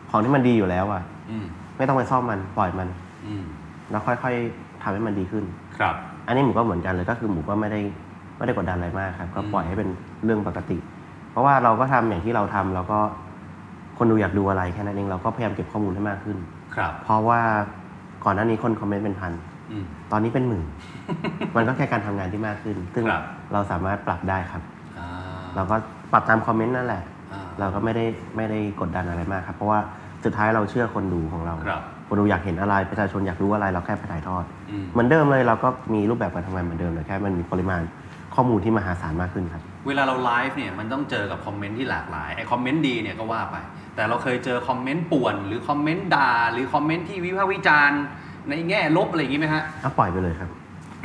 ของที่มันดีอยู่แล้วอะอืมไม่ต้องไปซ่อมมันปล่อยมันอืมแล้วค่อยๆทำให้มันดีขึ้น ครับ อันนี้หมูก็เหมือนกันเลยก็คือหมูก็ไม่ได้ไม่ได้กดดันอะไรมากครับ ก็ปล่อยให้เป็นเรื่องปกติ เพราะว่าเราก็ทำอย่างที่เราทำแล้วก็ คนดูอยากดูอะไรแค่นั้นเองเราก็พยายามเก็บข้อมูลให้มากขึ้น ครับ เพราะว่าก่อนหน้านี้คนคอมเมนต์เป็นพัน อืม ตอนนี้เป็นหมื่น มันก็แค่การทำงานที่มากขึ้น ซึ่งครับ เราสามารถปรับได้ครับ อ่าเราก็ปรับตามคอมเมนต์นั่นแหละ อ่า เราก็ไม่ได้ไม่ได้กดดันอะไรมากครับ เพราะว่าสุดท้ายเราเชื่อคนดูของเราครับ คนดูอยากเห็นอะไรประชาชนอยากรู้อะไรเราแค่ไปถ่ายทอด อืมเหมือนเดิมเลยเราก็มีรูปแบบการทำงานเหมือนเดิมแต่แค่มันมีปริมาณข้อมูลที่มหาศาลมากขึ้นครับ เวลาเราไลฟ์เนี่ยมันต้องเจอกับคอมเมนต์ที่หลากหลายไอ้คอมเมนต์ดีเนี่ยก็ว่าไป แต่เราเคยเจอคอมเมนต์ป่วน หรือคอมเมนต์ด่า หรือคอมเมนต์ที่วิพากษ์วิจารณ์ ในแง่ลบอะไรอย่างงี้ไหมฮะก็ปล่อยไปเลยครับ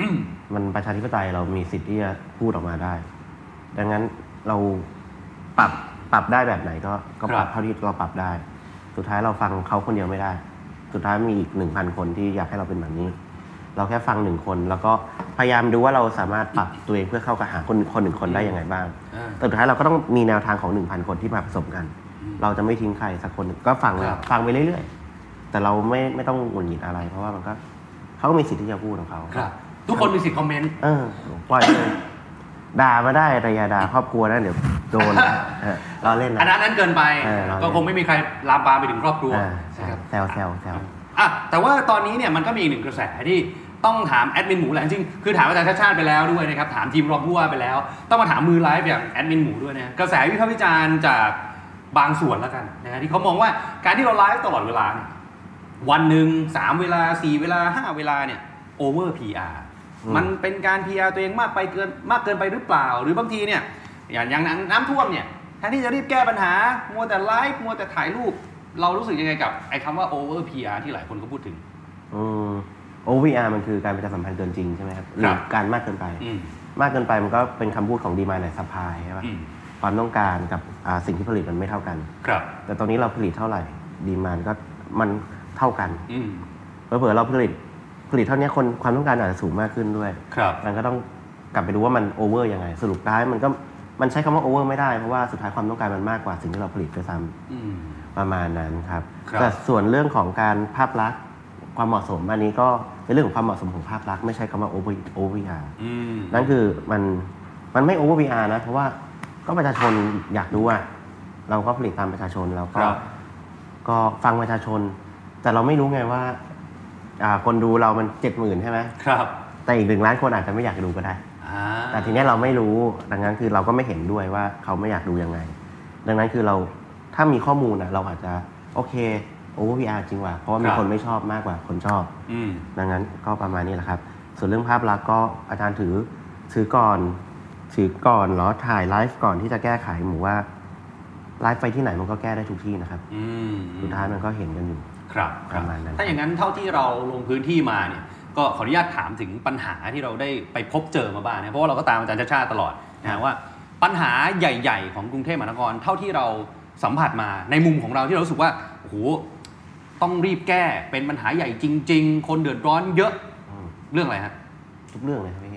อืมมันประชาธิปไตยเรามีสิทธิ์ที่จะพูดออกมาได้ ดังนั้นเราปรับปรับได้แบบไหนก็ก็ปรับเท่าที่เราปรับได้ สุดท้ายเราฟังเขาคนเดียวไม่ได้ สุดท้ายมีอีกหนึ่งพันคนที่อยากให้เราเป็นแบบนี้ เราแค่ฟังหนึ่งคน แล้วก็พยายามดูว่าเราสามารถปรับตัวเองเพื่อเข้ากับหาคนคนหนึ่งคนได้ยังไงบ้างอ่าแต่สุดท้ายเราก็ต้องมีแนวทางของหนึ่งพันคนที่มาผสมกันอืม เราจะไม่ทิ้งใครสักคนหนึ่งก็ฟังเลยครับฟังไปเรื่อยๆ แต่เราไม่ไม่ต้องหงุดหงิดอะไร เพราะว่ามันก็เขาก็มีสิทธิ์ที่จะพูดของเขาครับ ทุกคนมีสิทธิ์คอมเมนต์ เออปล่อยเลยด่ามาได้แต่อย่าด่าครอบครัวนะเดี๋ยวโดนนะเออเราเล่นอันนะนั้นนั้นเกินไปเออเราก็คงไม่มีใครลามปามไปถึงครอบครัวอ่าใช่นะครับแซวแซวแซว อะแต่ว่าตอนนี้เนี่ยมันก็มีอีกหนึ่งกระแสที่ต้องถามแอดมินหมูแหละจริงๆคือถามอาจารย์ชาติชาติไปแล้วด้วยนะครับถามทีมรองผู้ว่าไปแล้ว ต้องมาถามมือไลฟ์อย่างแอดมินหมูด้วยนะกระแสวิพากษ์วิจารณ์จาก บางส่วนแล้วกันนะฮะที่เขามองว่าการที่เราไลฟ์ตลอดเวลาเนี่ยวันหนึ่งสามเวลาสี่เวลาห้าเวลาเนี่ย over PR อืมมันเป็นการ PR ตัวเองมากไปเกินมากเกินไปหรือเปล่า หรือบางทีเนี่ยอย่างอย่างน้ำน้ำท่วมเนี่ยแทนที่จะรีบแก้ปัญหา มัวแต่ไลฟ์มัวแต่ถ่ายรูป เรารู้สึกยังไงกับไอ้คำว่า over PR ที่หลายคนก็พูดถึงอืม OVR มันคือการประชาสัมพันธ์เกินจริงใช่ไหมครับหรือการ ครับ มากเกินไปอืมมากเกินไปมันก็เป็นคำพูดของดีมาในสปายใช่ปะอืม ความต้องการกับอ่าสิ่งที่ผลิตมันไม่เท่ากัน ครับ แต่ตอนนี้เราผลิตเท่าไหร่ ดีมานก็มันเท่ากันอืมเผื่อๆเราผลิตผลิตเท่านี้คนความต้องการอาจจะสูงมากขึ้นด้วย ครับมันก็ต้องกลับไปดูว่ามันโอเวอร์ยังไง สรุปท้ายมันก็มันใช้คำว่าโอเวอร์ไม่ได้ เพราะว่าสุดท้ายความต้องการมันมากกว่าสิ่งที่เราผลิตด้วยซ้ำอืมประมาณนั้นครับครับ แต่ส่วนเรื่องของการภาพลักษณ์ความเหมาะสมอันนี้ก็เป็นเรื่องของความเหมาะสมของภาพลักษณ์ไม่ใช่คำว่า over OVR อืม นั่นคือมันมันไม่ over VR นะ เพราะว่า ก็ประชาชนอยากดูอะเราก็ผลิตตามประชาชนแล้วก็ครับ ก็ฟังประชาชน แต่เราไม่รู้ไงว่าอ่าคนดูเรามันเจ็ดหมื่นใช่ไหมครับแต่อีกหนึ่งล้านคนอาจจะไม่อยากดูก็ได้ อ่าแต่ทีเนี้ยเราไม่รู้ดังนั้นคือเราก็ไม่เห็นด้วยว่าเขาไม่อยากดูยังไง ดังนั้นคือเราถ้ามีข้อมูลนะเราอาจจะโอเคโอเวอร์พีอาร์จริงว่ะเพราะว่ามีคนไม่ชอบมากกว่าคนชอบ อืม ดังนั้นก็ประมาณนี้แหละครับ ส่วนเรื่องภาพลักษณ์ก็อาจารย์ถือถือก่อน ถือก่อนเหรอถ่ายไลฟ์ก่อนที่จะแก้ไขหมูว่าไลฟ์ไปที่ไหนมันก็แก้ได้ทุกที่นะครับอืมสุดท้ายมันก็เห็นกันอยู่ครับคปรับระมาณนั้นถ้าอย่างนั้นเท่าที่เราลงพื้นที่มาเนี่ยก็ขออนุญาตถามถึงปัญหาที่เราได้ไปพบเจอมาบ้างนะเพราะว่าเราก็ตามอาจารย์ชาติชาติตลอดนะฮะว่าปัญหาใหญ่ ๆ ของกรุงเทพมหานครเท่าที่เราสัมผัสมาในมุมของเราที่เรารู้สึกว่าโอ้โหต้องรีบแก้เป็นปัญหาใหญ่จริง ๆ คนเดือดร้อนเยอะอืมเรื่องอะไรฮะทุกเรื่องเลยครับพี่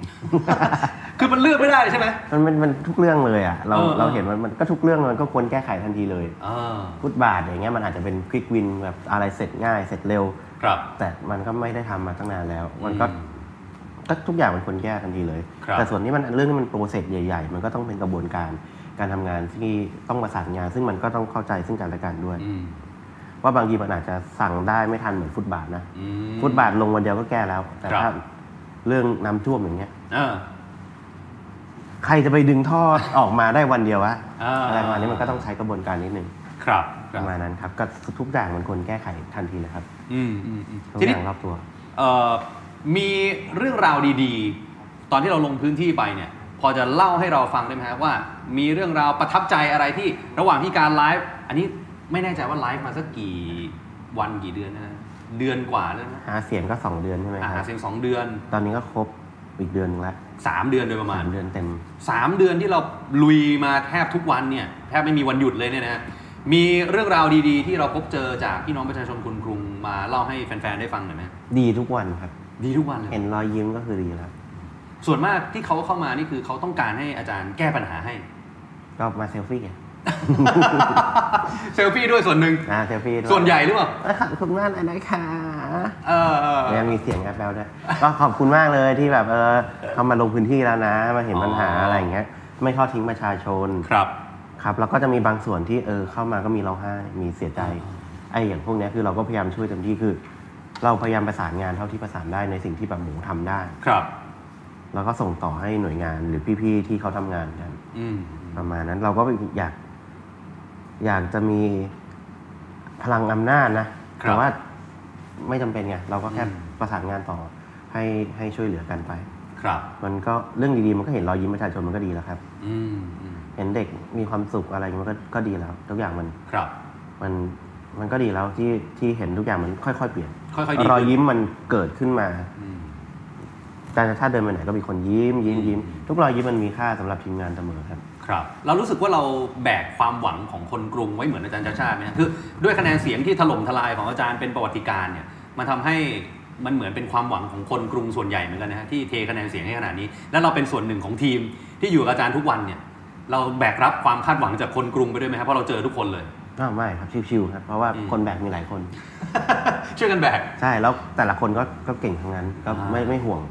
คือมันเลือกไม่ได้ใช่ไหม มันมันมันทุกเรื่องเลยอะเราเออเออ เราเห็นมันมันก็ทุกเรื่องมันก็ควรแก้ไขทันทีเลยอ่าฟุตบาทอย่างเงี้ยมันอาจจะเป็นควิกวินแบบอะไรเสร็จง่ายเสร็จเร็ว ครับ แต่มันก็ไม่ได้ทำมาตั้งนานแล้ว มันก็อืมก็ทุกอย่างมันควรแก้ทันทีเลย ครับ แต่ส่วนนี้มันเรื่องที่มันโปรเซสใหญ่ ๆ มันก็ต้องเป็นกระบวนการการทำงานที่ต้องประสานงาน ซึ่งมันก็ต้องเข้าใจซึ่งกันและกันด้วย อืมว่าบางทีมันอาจจะสั่งได้ไม่ทันเหมือนฟุตบาทนะ อืม ฟุตบาทลงวันเดียวก็แก้แล้ว แต่ครับ ถ้าเรื่องน้ำท่วมอย่างเงี้ย อ่า ใครจะไปดึงท่อออกมาได้วันเดียววะอ่า อะไรประมาณนี้มันก็ต้องใช้กระบวนการนิดนึงครับคปรับ ระมาณนั้นครับก็ทุกอย่างมันควรแก้ไขทันทีเลยครับอืมอืมอืมทุกทีอนี้ย่างรอบตัว เอ่อมีเรื่องราวดีๆ ตอนที่เราลงพื้นที่ไปเนี่ย พอจะเล่าให้เราฟังได้ไหมครับว่า มีเรื่องราวประทับใจอะไรที่ระหว่างที่การไลฟ์อันนี้ไม่แน่ใจว่าไลฟ์มาสักกี่วันกี่เดือนนะเดือนกว่าแล้วนะหาเสียงก็สองเดือนใช่ไหมอาคหารับ เสียงสองเดือน ตอนนี้ก็ครบ อีกเดือนหนึงแล้วสามเดือนโดยประมาณสามเดือนเต็มสามเดือนที่เราลุยมาแทบทุกวันเนี่ยแทบไม่มีวันหยุดเลยเนี่ยนะมีเรื่องราวดีๆ ที่เราพบเจอจากพี่น้องประชาชนคนกรุงมาเล่าให้แฟนๆได้ฟังหน่อยไหมดีทุกวันครับ ดีทุกวันเลยเห็นรอยยิ้มก็คือดีแล้ว ส่วนมากที่เขาเข้ามานี่คือเขาต้องการให้อาจารย์แก้ปัญหาให้ ก็มาเซลฟี่ไง เซลฟี่ด้วยส่วนหนึ่งนะเซลฟี่ด้วยส่วนใหญ่หรือเปล่าขอบคุณมากเลยนะคะเออเออเนี่ยมีเสียงแอบแบลด้วยก็ขอบคุณมากเลยที่แบบเออเขามาลงพื้นที่แล้วนะ มาเห็นปัญหาอะไรอย่างเงี้ย ไม่ทอดทิ้งประชาชนครับครับแล้วก็จะมีบางส่วนที่เออเข้ามาก็มีร้องไห้มีเสียใจไอ้อย่างพวกเนี้ยคือเราก็พยายามช่วยเต็มที่คือ เราพยายามประสานงานเท่าที่ประสานได้ในสิ่งที่แบบหมูทำได้ครับ แล้วก็ส่งต่อให้หน่วยงานหรือพี่ๆที่เขาทำงานกันอืมประมาณนั้นเราก็อยาก อยากจะมีพลังอำนาจนะแต่ว่าไม่จำเป็นไง เราก็แค่ประสานงานต่อให้ให้ช่วยเหลือกันไป ครับ มันก็เรื่องดีๆ มันก็เห็นรอยยิ้มประชาชนมันก็ดีแล้วครับ อืมอืมเห็นเด็กมีความสุขอะไรอย่างเงี้ยมันก็ก็ดีแล้ว ทุกอย่างมันครับ มันมันก็ดีแล้วที่ที่เห็นทุกอย่างมันค่อยๆเปลี่ยน ค่อยๆดีรอยยิ้มมันเกิดขึ้นมา อืม การชาติเดินไปไหนก็มีคนยิ้มยิ้มยิ้มทุกรอยยิ้มมันมีค่าสำหรับทีมงานเสมอครับ ครับเรารู้สึกว่าเราแบกความหวังของคนกรุงไว้เหมือนอาจารย์ชาติชาติไหมฮะคือด้วยคะแนนเสียงที่ถล่มทลายของอาจารย์เป็นประวัติการณ์เนี่ยมันทำให้มันเหมือนเป็นความหวังของคนกรุงส่วนใหญ่เหมือนกันนะฮะที่เทคะแนนเสียงให้ขนาดนี้ แล้วเราเป็นส่วนหนึ่งของทีมที่อยู่กับอาจารย์ทุกวันเนี่ยเราแบกรับความคาดหวังจากคนกรุงไปด้วยไหมครับเพราะเราเจอทุกคนเลยก็ไม่ครับชิวๆครับเพราะว่าอืมคนแบกมีหลายคนช่วยกันแบกใช่แล้วแต่ละคนก็ก็เก่งทั้งนั้นก็อ่าไม่ไม่ห่วง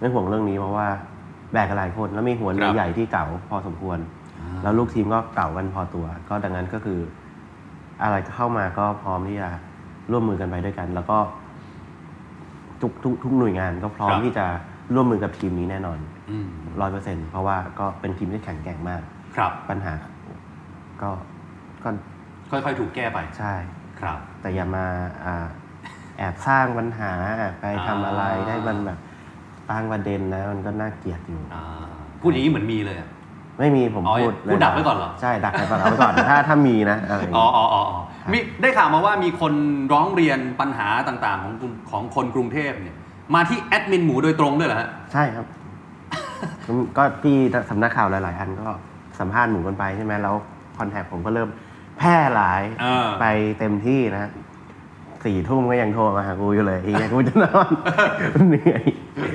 ไม่ห่วงเรื่องนี้เพราะว่าแบกกันหลายคนแล้วมีหัวเรืคอรับใหญ่ที่เก่าพอสมควร แล้วลูกทีมก็เก่ากันพอตัว ก็ดังนั้นก็คือ อะไรเข้ามาก็พร้อมที่จะร่วมมือกันไปด้วยกัน แล้วก็ ทุกทุกทุกหน่วยงานก็พร้อมครับที่จะร่วมมือกับทีมนี้แน่นอนอืมร้อยเปอร์เซ็นต์เพราะว่าก็เป็นทีมที่แข็งแกร่งมาก ครับ ปัญหา ก็ก็ค่อยๆ ถูกแก้ไปใช่ ครับ แต่อย่ามาอ่าแอบสร้างปัญหาแอบไปทำอะไรอ่าได้มันแบบตั้งประเด็นนะมันก็น่าเกลียดอยู่อ่าพูดอย่างนี้เหมือนมีเลยอะ ไม่มีผมอ๋อพูดพูดดักไว้ก่อนเหรอ ใช่ดักไว้ก่อนเอาไว้ก่อน ถ้าถ้ามีนะอะไรอย่างอ๋องี้อ๋ออ๋ออ๋อมีได้ข่าวมาว่ามีคนร้องเรียนปัญหาต่างๆ ของกรุงของคนกรุงเทพเนี่ยมาที่แอดมินหมูโดยตรงด้วยเหรอฮะ ใช่ครับก็ที่สำนักข่าวหลาย ๆ อันก็สัมภาษณ์หมูกันไปใช่ไหมแล้วคอนแทคผมก็เริ่มแพร่หลายเออ ไปเต็มที่นะสี่ทุ่มก็ยังโทรมาหากูอยู่เลยอีกกูจะนอน เหนื่อย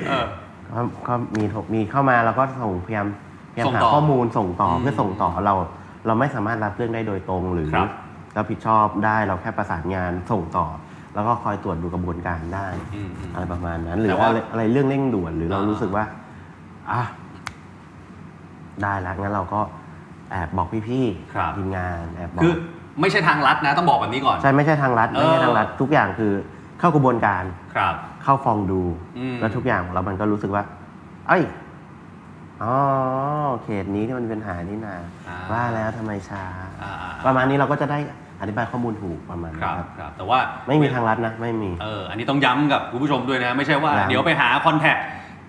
เออ ก็ก็มีโทรมีเข้ามาแล้วก็ส่งพยายามพ ยายามส่งหาต่อข้อมูลส่งต่ออมเพื่อส่งต่อเราเราไม่สามารถรับเรื่องได้โดยตรงหรือครับรับผิดชอบได้เราแค่ประสานงานส่งต่อ แล้วก็คอยตรวจดูกระบวนการได้อืมอืมอะไรประมาณนั้น หรือแต่ว่าอะไรอะไรเรื่องเร่งด่วนหรือเราอ่ารู้รู้สึกว่าอะได้แล้วงั้นเราก็แอบบอกพี่ครับๆทีมงานแอบบอกคือไม่ใช่ทางลัดนะต้องบอกแบบนี้ก่อนใช่ไม่ใช่ทางรัฐไม่ใช่เออทางรัฐทุกอย่างคือเข้ากระบวนการครับ เข้าฟองดูอืมแล้วทุกอย่างแล้วมันก็รู้สึกว่า เอ้ย อ๋อเขตนี้ที่มันเป็นปัญหานี่นาอ่า ว่าแล้วทำไมช้าอ่าอ่าประมาณนี้เราก็จะได้อธิบายข้อมูลถูกประมาณคนี้รับครับครับ แต่ว่าไม่มีทางรัฐนะ ไม่มี เอออันนี้ต้องย้ำกับคุณผู้ชมด้วยนะ ไม่ใช่ว่าย้ำ เดี๋ยวไปหาคอนแทค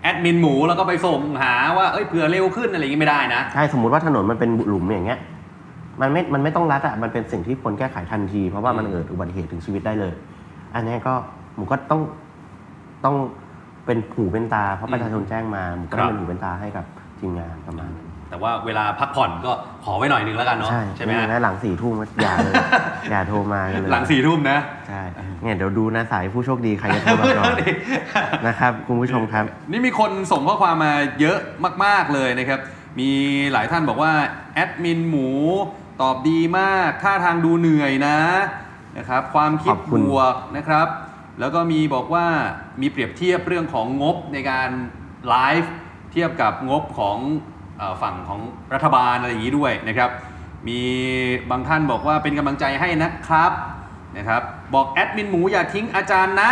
แอดมินหมูแล้วก็ไปส่งหาว่าเอ้ยเผื่อเร็วขึ้นอะไรอย่างงี้ไม่ได้นะ ใช่สมมุติว่าถนนมันเป็นหลุมอย่างเงี้ยมันไม่มันไม่ต้องรัดอะมันเป็นสิ่งที่ควรแก้ไขทันที เพราะว่ามันอืมเกิดอุบัติเหตุถึงชีวิตได้เลย อันนี้ก็หมูก็ต้องต้องเป็นหูเป็นตา เพราะประชาชนแจ้งมาหมูก็ต้องเป็นหูเป็นตาให้กับ ทีมงานประมาณนั้นแต่ว่าเวลาพักผ่อนก็ขอไว้หน่อยนึงแล้วกันเนาะใช่ใช่ไหมฮะงั้นหลังสี่ทุ่มก็อย่าเลยอย่าโทรมากันเลยหลังสี่ทุ่มนะใช่เนี่ยเดี๋ยวดูนะสายผู้โชคดีใครจะโทรมาก่อนนะครับคุณผู้ชมครับ นี่มีคนส่งข้อความมาเยอะมาก ๆเลยนะครับ มีหลายท่านบอกว่าแอดมินหมูตอบดีมากท่าทางดูเหนื่อยนะนะครับ ความคิดขอบคุณบวกนะครับ แล้วก็มีบอกว่ามีเปรียบเทียบเรื่องของงบในการไลฟ์ เทียบกับงบของเออฝั่งของรัฐบาลอะไรอย่างนี้ด้วยนะครับ มีบางท่านบอกว่าเป็นกำลังใจให้นะครับนะครับ บอกแอดมินหมูอย่าทิ้งอาจารย์นะ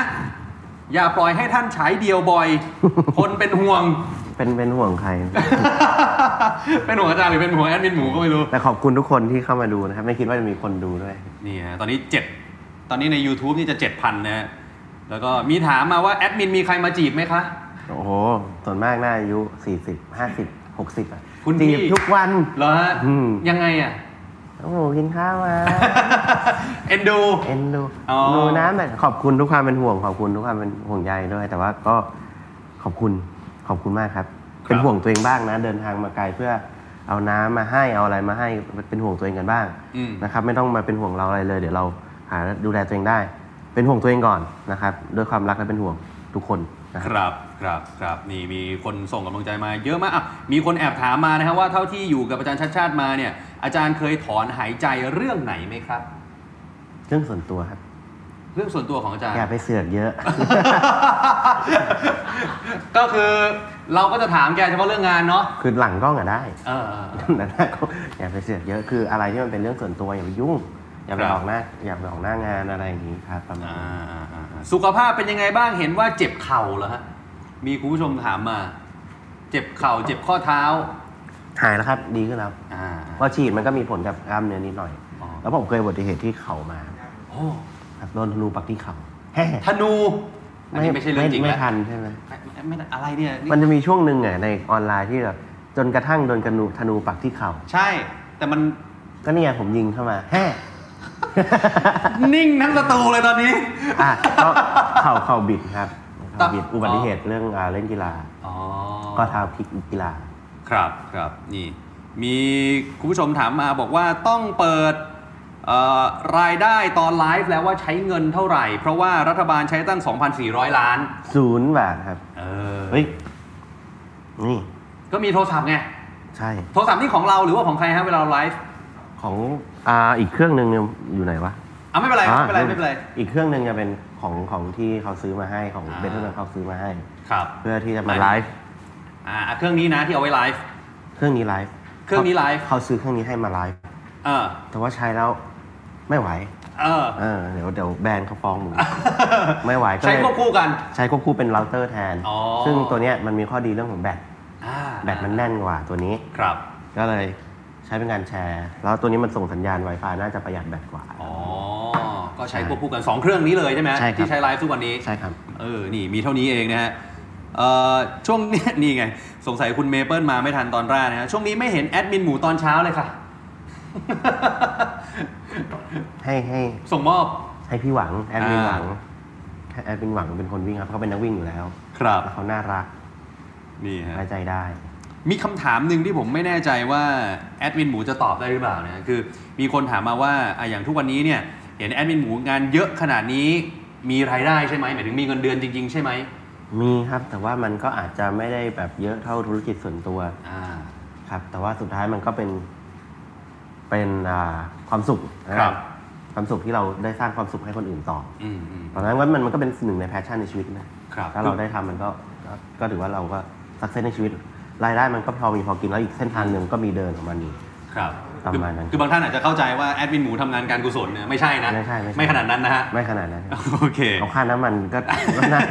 อย่าปล่อยให้ท่านฉายเดียวบ่อย คนเป็นห่วงเป็นเป็นห่วงใคร เป็นห่วงอาจารย์หรือเป็นห่วงแอดมินหมูก็ไม่รู้ แต่ขอบคุณทุกคนที่เข้ามาดูนะครับ ไม่คิดว่าจะมีคนดูด้วย นี่ฮะตอนนี้เจ็ดตอนนี้ใน YouTube นี่จะเจ็ดพันนะฮะแล้วก็มีถามมาว่าแอดมินมีใครมาจีบไหมคะ โอ้โห ส่วนมากน่าอายุ40 50 60อะคุณพี่จีบทุกวัน เหรอฮะ อืม ยังไงอะ โอ้โหกินข้าวมา เอ็นดู เอ็นดูอ๋อ ดูน้ำแต่ขอบคุณทุกความเป็นห่วง ขอบคุณทุกความเป็นห่วงใยด้วย แต่ว่าก็ขอบคุณขอบคุณมากครับ เป็นห่วงตัวเองบ้างนะ เดินทางมาไกลเพื่อเอาน้ำมาให้เอาอะไรมาให้เป็นห่วงตัวเองกันบ้างอืม นะครับ ไม่ต้องมาเป็นห่วงเราอะไรเลย เดี๋ยวเราหาดูแลตัวเองได้ เป็นห่วงตัวเองก่อนนะครับ ด้วยความรักและเป็นห่วงทุกคนนะคครับรับ ครับครับนี่มีคนส่งกำลังใจมาเยอะมากอะมีคนแอบถามมานะครับว่าเท่าที่อยู่กับอาจารย์ชัดชาติมาเนี่ยอาจารย์เคยถอนหายใจเรื่องไหนไหมครับ เรื่องส่วนตัวครับ เรื่องส่วนตัวของอาจารย์ อย่าไปเสือกเยอะ ก็คือเราก็จะถามแกเฉพาะเรื่องงานเนาะคือหลังกล้องอะได้เออเออเออแต่หน้ากล้องอย่าไปเสือกเยอะคืออะไรที่มันเป็นเรื่องส่วนตัวอย่าไปยุ่ง อย่าไปครับ ออกหน้าอย่าไปออกหน้างานอะไรอย่างนี้ครับประมาณอ่านี้ อ่าอ่าอ่าสุขภาพเป็นยังไงบ้างเห็นว่าเจ็บเข่าเหรอฮะ มีคุณผู้ชมถามมา เจ็บเข่าเจ็บข้อเท้า หายแล้วครับ ดีขึ้นแล้วอ่าเพราะฉีดมันก็มีผลกับกล้ามเนื้อนิดหน่อย อ๋อแล้วผมเคยอุบัติเหตุที่เข่ามาโอ้ครับโดนธนูปักที่เข่าแฮ่ธนูอันนี้ไม่ใช่เรื่องจริงไม่แล้วทันใช่ไหม ไม่ไม่ไม่อะไรเนี่ยนี่มันจะมีช่วงหนึ่งอะในออนไลน์ที่แบบจนกระทั่งโดนกระนูธนูปักที่เข่าใช่ แต่มัน ก็เนี่ยผมยิงเข้ามาแฮ่ นิ่งทั้งประตูเลยตอนนี้ อะก็เข่าเข่าบิดครับ ตัเข่าบบิดอุบัติเหตุเรื่องอ่าเล่นกีฬาอ๋อก็เท้าพลิกกีฬา ครับครับนี่ มีคุณผู้ชมถามมาบอกว่าต้องเปิดเอ่อรายได้ตอนไลฟ์แล้วว่าใช้เงินเท่าไหร่ เพราะว่ารัฐบาลใช้ตั้ง 2,400 ล้านศูนย์บาทครับ เออเฮ้ยนี่ ก็มีโทรศัพท์ไง ใช่ โทรศัพท์นี่ของเราหรือว่าของใครฮะเวลาเราไลฟ์ของอ่าอีกเครื่องหนึ่งเนี่ยอยู่ไหนวะ อะไม่เป็นไรอ่าไม่เป็นไรไม่เป็นไร อีกเครื่องหนึ่งจะเป็นของของที่เขาซื้อมาให้ของอ่า เบนเทอร์เขาซื้อมาให้ ครับเพื่อที่จะมาไหนไลฟ์อ่าเครื่องนี้นะที่เอาไว้ไลฟ์ เครื่องนี้ไลฟ์เครื่องนี้ไลฟ์ เขาซื้อเครื่องนี้ให้มาไลฟ์เออ แต่ว่าใช้แล้วไม่ไหว เออ เออเดี๋ยวเดี๋ยวแบรนด์เขาฟ้องหนู ไม่ไหวก็ใช้เลยควบคู่กัน ใช้ควบคู่เป็นเราเตอร์แทน อ๋อ ซึ่งตัวเนี้ยมันมีข้อดีเรื่องของแบตอ่าแบตมันแน่นกว่าตัวนี้ ครับ ก็เลยใช้เป็นการแชร์ แล้วตัวนี้มันส่งสัญญาณ Wi-Fi น่าจะประหยัดแบตกว่า อ๋อ ก็ใช้ควบคู่กัน 2 เครื่องนี้เลยใช่ไหมใช่ครับที่ใช้ไลฟ์ทุกวันนี้ใช่ครับเออนี่มีเท่านี้เองนะฮะเอ่อช่วงเนี้ยนี่ไง สงสัยคุณเมเปิลมาไม่ทันตอนแรกนะฮะช่วงนี้ไม่เห็นแอดมินหมูตอนเช้าเลยค่ะ ให้ให้ส่งมอบให้พี่หวังแอดมินอ่าหวังแอดมินหวังเป็นคนวิ่งครับเขาเป็นนักวิ่งอยู่แล้ว ครับแล้วเขาน่ารักนี่ฮะไว้ใจได้ มีคำถามหนึ่งที่ผมไม่แน่ใจว่าแอดมินหมูจะตอบได้หรือเปล่านะคือมีคนถามมาว่าอะอย่างทุกวันนี้เนี่ยเห็นแอดมินหมูงานเยอะขนาดนี้มีรายได้ใช่ไหมหมายถึงมีเงินเดือนจริง ๆ ใช่ไหมมีครับแต่ว่ามันก็อาจจะไม่ได้แบบเยอะเท่าธุรกิจส่วนตัวอ่าครับ แต่ว่าสุดท้ายมันก็เป็นเป็นอ่าความสุขนะครับ ครับ ความสุขที่เราได้สร้างความสุขให้คนอื่นต่ออืมอืมตอนนั้นว่ามันมันก็เป็นหนึ่งใน passion ในชีวิตนะครับ ถ้าเราได้ทำมันก็ก็ก็ถือว่าเราก็ success ในชีวิต รายได้มันก็พอมีพอกินแล้วอีกเส้นทางหนึ่งก็มีเดินของมันอีกครับ ประมาณนั้นคือบางท่านอาจจะเข้าใจว่าแอดมินหมูทำงานการกุศลเนี่ยไม่ใช่นะไม่ใช่ไม่ใช่ไม่ขนาดนั้นนะฮะไม่ขนาดนั้นครับโอเคเอาค่าน้ำมันก็ก็น่า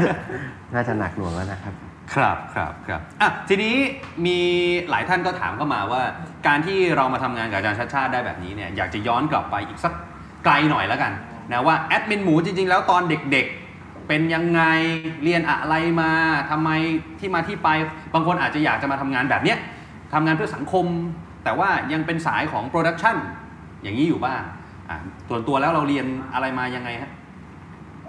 น่าจะหนักหน่วงแล้วนะครับครับครับครับอะทีนี้มีหลายท่านก็ถามเข้ามาว่า การที่เรามาทำงานกับอาจารย์ชาติชาติได้แบบนี้เนี่ยอยากจะย้อนกลับไปอีกสักไกลหน่อยแล้วกันนะว่าแอดมินหมูจริง ๆ แล้วตอนเด็กๆ เป็นยังไงเรียนอะไรมาทำไมที่มาที่ไป บางคนอาจจะอยากจะมาทำงานแบบเนี้ยทำงานเพื่อสังคม แต่ว่ายังเป็นสายของโปรดักชันอย่างนี้อยู่บ้างอะส่วนตัวแล้วเราเรียนอะไรมายังไงฮะ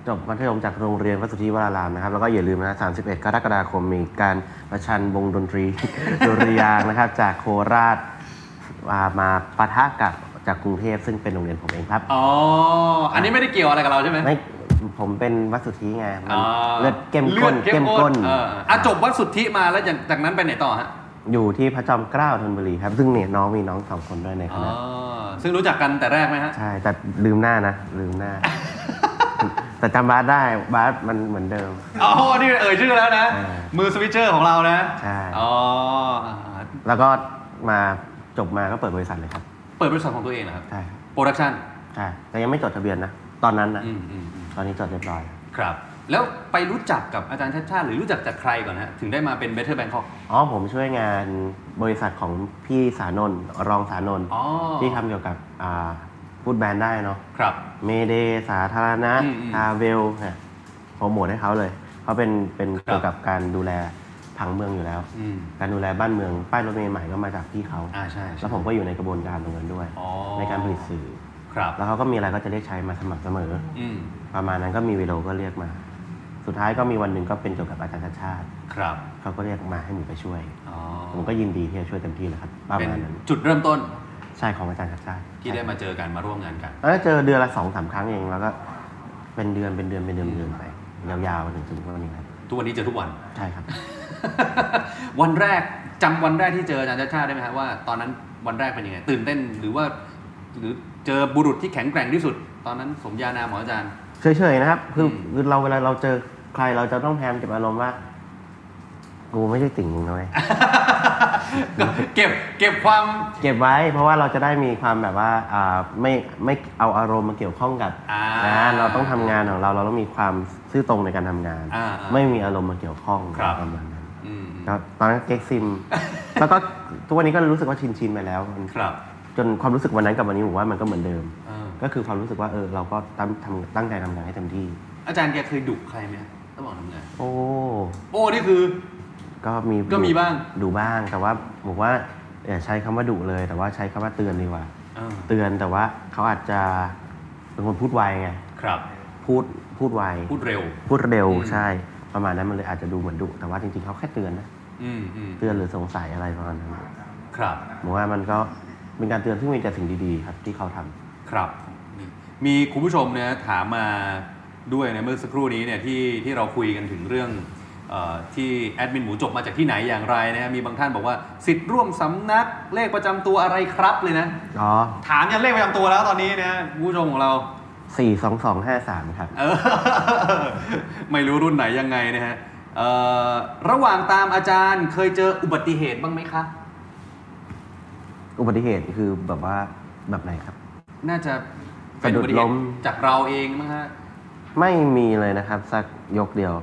จบมัธยมจากโรงเรียนวัดสุทธิวรารามนะครับ แล้วก็อย่าลืมนะ31 กรกฎาคมมีการประชันวงดนตรี ดุริยางค์นะครับ จากโคราชมามาปะทะกับจากกรุงเทพซึ่งเป็นโรงเรียนผมเองครับ อ๋อ อันนี้ไม่ได้เกี่ยวอะไรกับเราใช่ไหมไม่ ผมเป็นวัดสุทธิไง มันอ๋อเลือดเข้มข้นลือดเข้มข้นเอออะจบวัดสุทธิมาแล้วจากจากนั้นไปไหนต่อฮะ อยู่ที่พระจอมเกล้าธนบุรีครับ ซึ่งเนี่ยน้องมีน้องสองคนด้วยในคณะ อ๋อซึ่งรู้จักกันแต่แรกไหมฮะ ใช่ แต่ลืมหน้านะ ลืมหน้า แต่จำบาสได้บาสมันเหมือนเดิม อ๋อ นี่เอ่ยชื่อแล้วนะเออมือ switcher ของเรานะใช่ อ๋อ แล้วก็มาจบมาก็เปิดบริษัทเลยครับเปิดบริษัทของตัวเองเหรอครับ ใช่ครับ production ใช่แต่ยังไม่จดทะเบียนนะ ตอนนั้นนะอืมอืมอืมตอนนี้จดเรียบร้อยครับ แล้วไปรู้จักกับอาจารย์ชาติชาติหรือรู้จักจากใครก่อนฮะถึงได้มาเป็น Better Bangkok อ๋อผมช่วยงานบริษัทของพี่สานนท์รองสานนท์อ๋อที่ทำเกี่ยวกับอ่าพูดแบรนด์ได้เนาะครับ เมเดสาธารณะอืมอืมทาเวลเนี่ยโปรโมทให้เขาเลยเขาเป็นเป็นครับ เกี่ยวกับการดูแลผังเมืองอยู่แล้ว อืมการดูแลบ้านเมืองป้ายรถเมล์ใหม่ก็มาจากพี่เขาอ่าใช่ใช่แล้วผมก็อยู่ในกระบวนการตรงนั้นด้วย อ๋อในการผลิตสื่อ ครับแล้วเขาก็มีอะไรก็จะเรียกใช้มาสม่ำเสมอ อืมประมาณนั้นก็มีเวโลก็เรียกมา สุดท้ายก็มีวันหนึ่งก็เป็นเกี่ยวกับอาจารย์ชาติชาติครับเขาก็เรียกมาให้หนูไปช่วย อ๋อผมก็ยินดีที่จะช่วยเต็มที่เลยครับประเป็นมาณนั้นจุดเริ่มต้นใช่ของอาจารย์ชาติชาติที่ได้มาเจอกันมาร่วมงานกัน แล้วก็เจอเดือนละสองสามครั้งเองแล้วก็ เป็นเดือนเป็นเดือนเป็นเดือนเป็นเดือนไป ยาวๆถึงถึงวันนี้ครับทุกวันนี้เจอทุกวัน ใช่ครับ วันแรกจำวันแรกที่เจออาจารย์ชาติชาติได้ไหมฮะว่าตอนนั้นวันแรกเป็นยังไงตื่นเต้นหรือว่า หรือเจอบุรุษที่แข็งแกร่งที่สุด ตอนนั้นสมญานามของอาจารย์ เฉยๆนะครับคืออืมคือเราเวลาเราเจอ ใครเราจะต้องพยายามเก็บอารมณ์ว่า กูไม่ใช่ติ่งมึงนะเว้ยเก็บเก็บความเก็บไว้เพราะว่าเราจะได้มีความแบบว่าอ่าไม่ไม่เอาอารมณ์มาเกี่ยวข้องกับอ่างานเราต้องทำงานของเราเราต้องมีความซื่อตรงในการทำงาน อ่าอ่าไม่มีอารมณ์มาเกี่ยวข้องครับ ประมาณนั้นอืมก็ตอนนั้นเก๊กซิม แล้วก็ทุกวันนี้ก็รู้สึกว่าชินชินๆไปแล้วมันครับจนความรู้สึกวันนั้นกับวันนี้ผมว่ามันก็เหมือนเดิม เออก็คือความรู้สึกว่าเออเราก็ตั้งทำตั้งใจทำงานให้เต็มที่อาจารย์แกเคยดุใครไหม ฮะระหว่างทำงานโอ้ โอ้นี่คือ ก็มีก็มีบ้าง ดูบ้างแต่ว่าผมว่าอย่าใช้คำว่าดุเลย แต่ว่าใช้คำว่าเตือนดีกว่าเออเตือนแต่ว่าเขาอาจจะเป็นคนพูดไวไงครับ พูดพูดไวพูดเร็ว พูดเร็วอืม ใช่ ประมาณนั้นมันเลยอาจจะดูเหมือนดุแต่ว่าจริงๆเขาแค่เตือนนะอืมอืมเตือนหรือสงสัยอะไรประมาณนั้นครับ ผมว่ามันก็เป็นการเตือนที่มีแต่สิ่งดีๆ ครับที่เขาทำ ครับนี่มีคุณผู้ชมเนี่ยถามมา ด้วยนะเมื่อสักครู่นี้เนี่ยที่ที่เราคุยกันถึงเรื่องเออที่แอดมินหมูจบมาจากที่ไหนอย่างไรนะฮะมีบางท่านบอกว่าสิทธิ์ร่วมสำนักเลขประจำตัวอะไรครับเลยนะอ๋อถามยันเลขประจำตัวแล้วตอนนี้นะฮะคุณผู้ชมของเราสี่สองสองห้าสามครับเออไม่รู้รุ่นไหนยังไงนะฮะเอ่อระหว่างตามอาจารย์เคยเจออุบัติเหตุบ้างไหมคะ อุบัติเหตุคือแบบว่าแบบไหนครับ น่าจะเป็นอุบัติเหสะดุดล้ตุมจากเราเองมั้งฮะ ไม่มีเลยนะครับ สักยกเดียว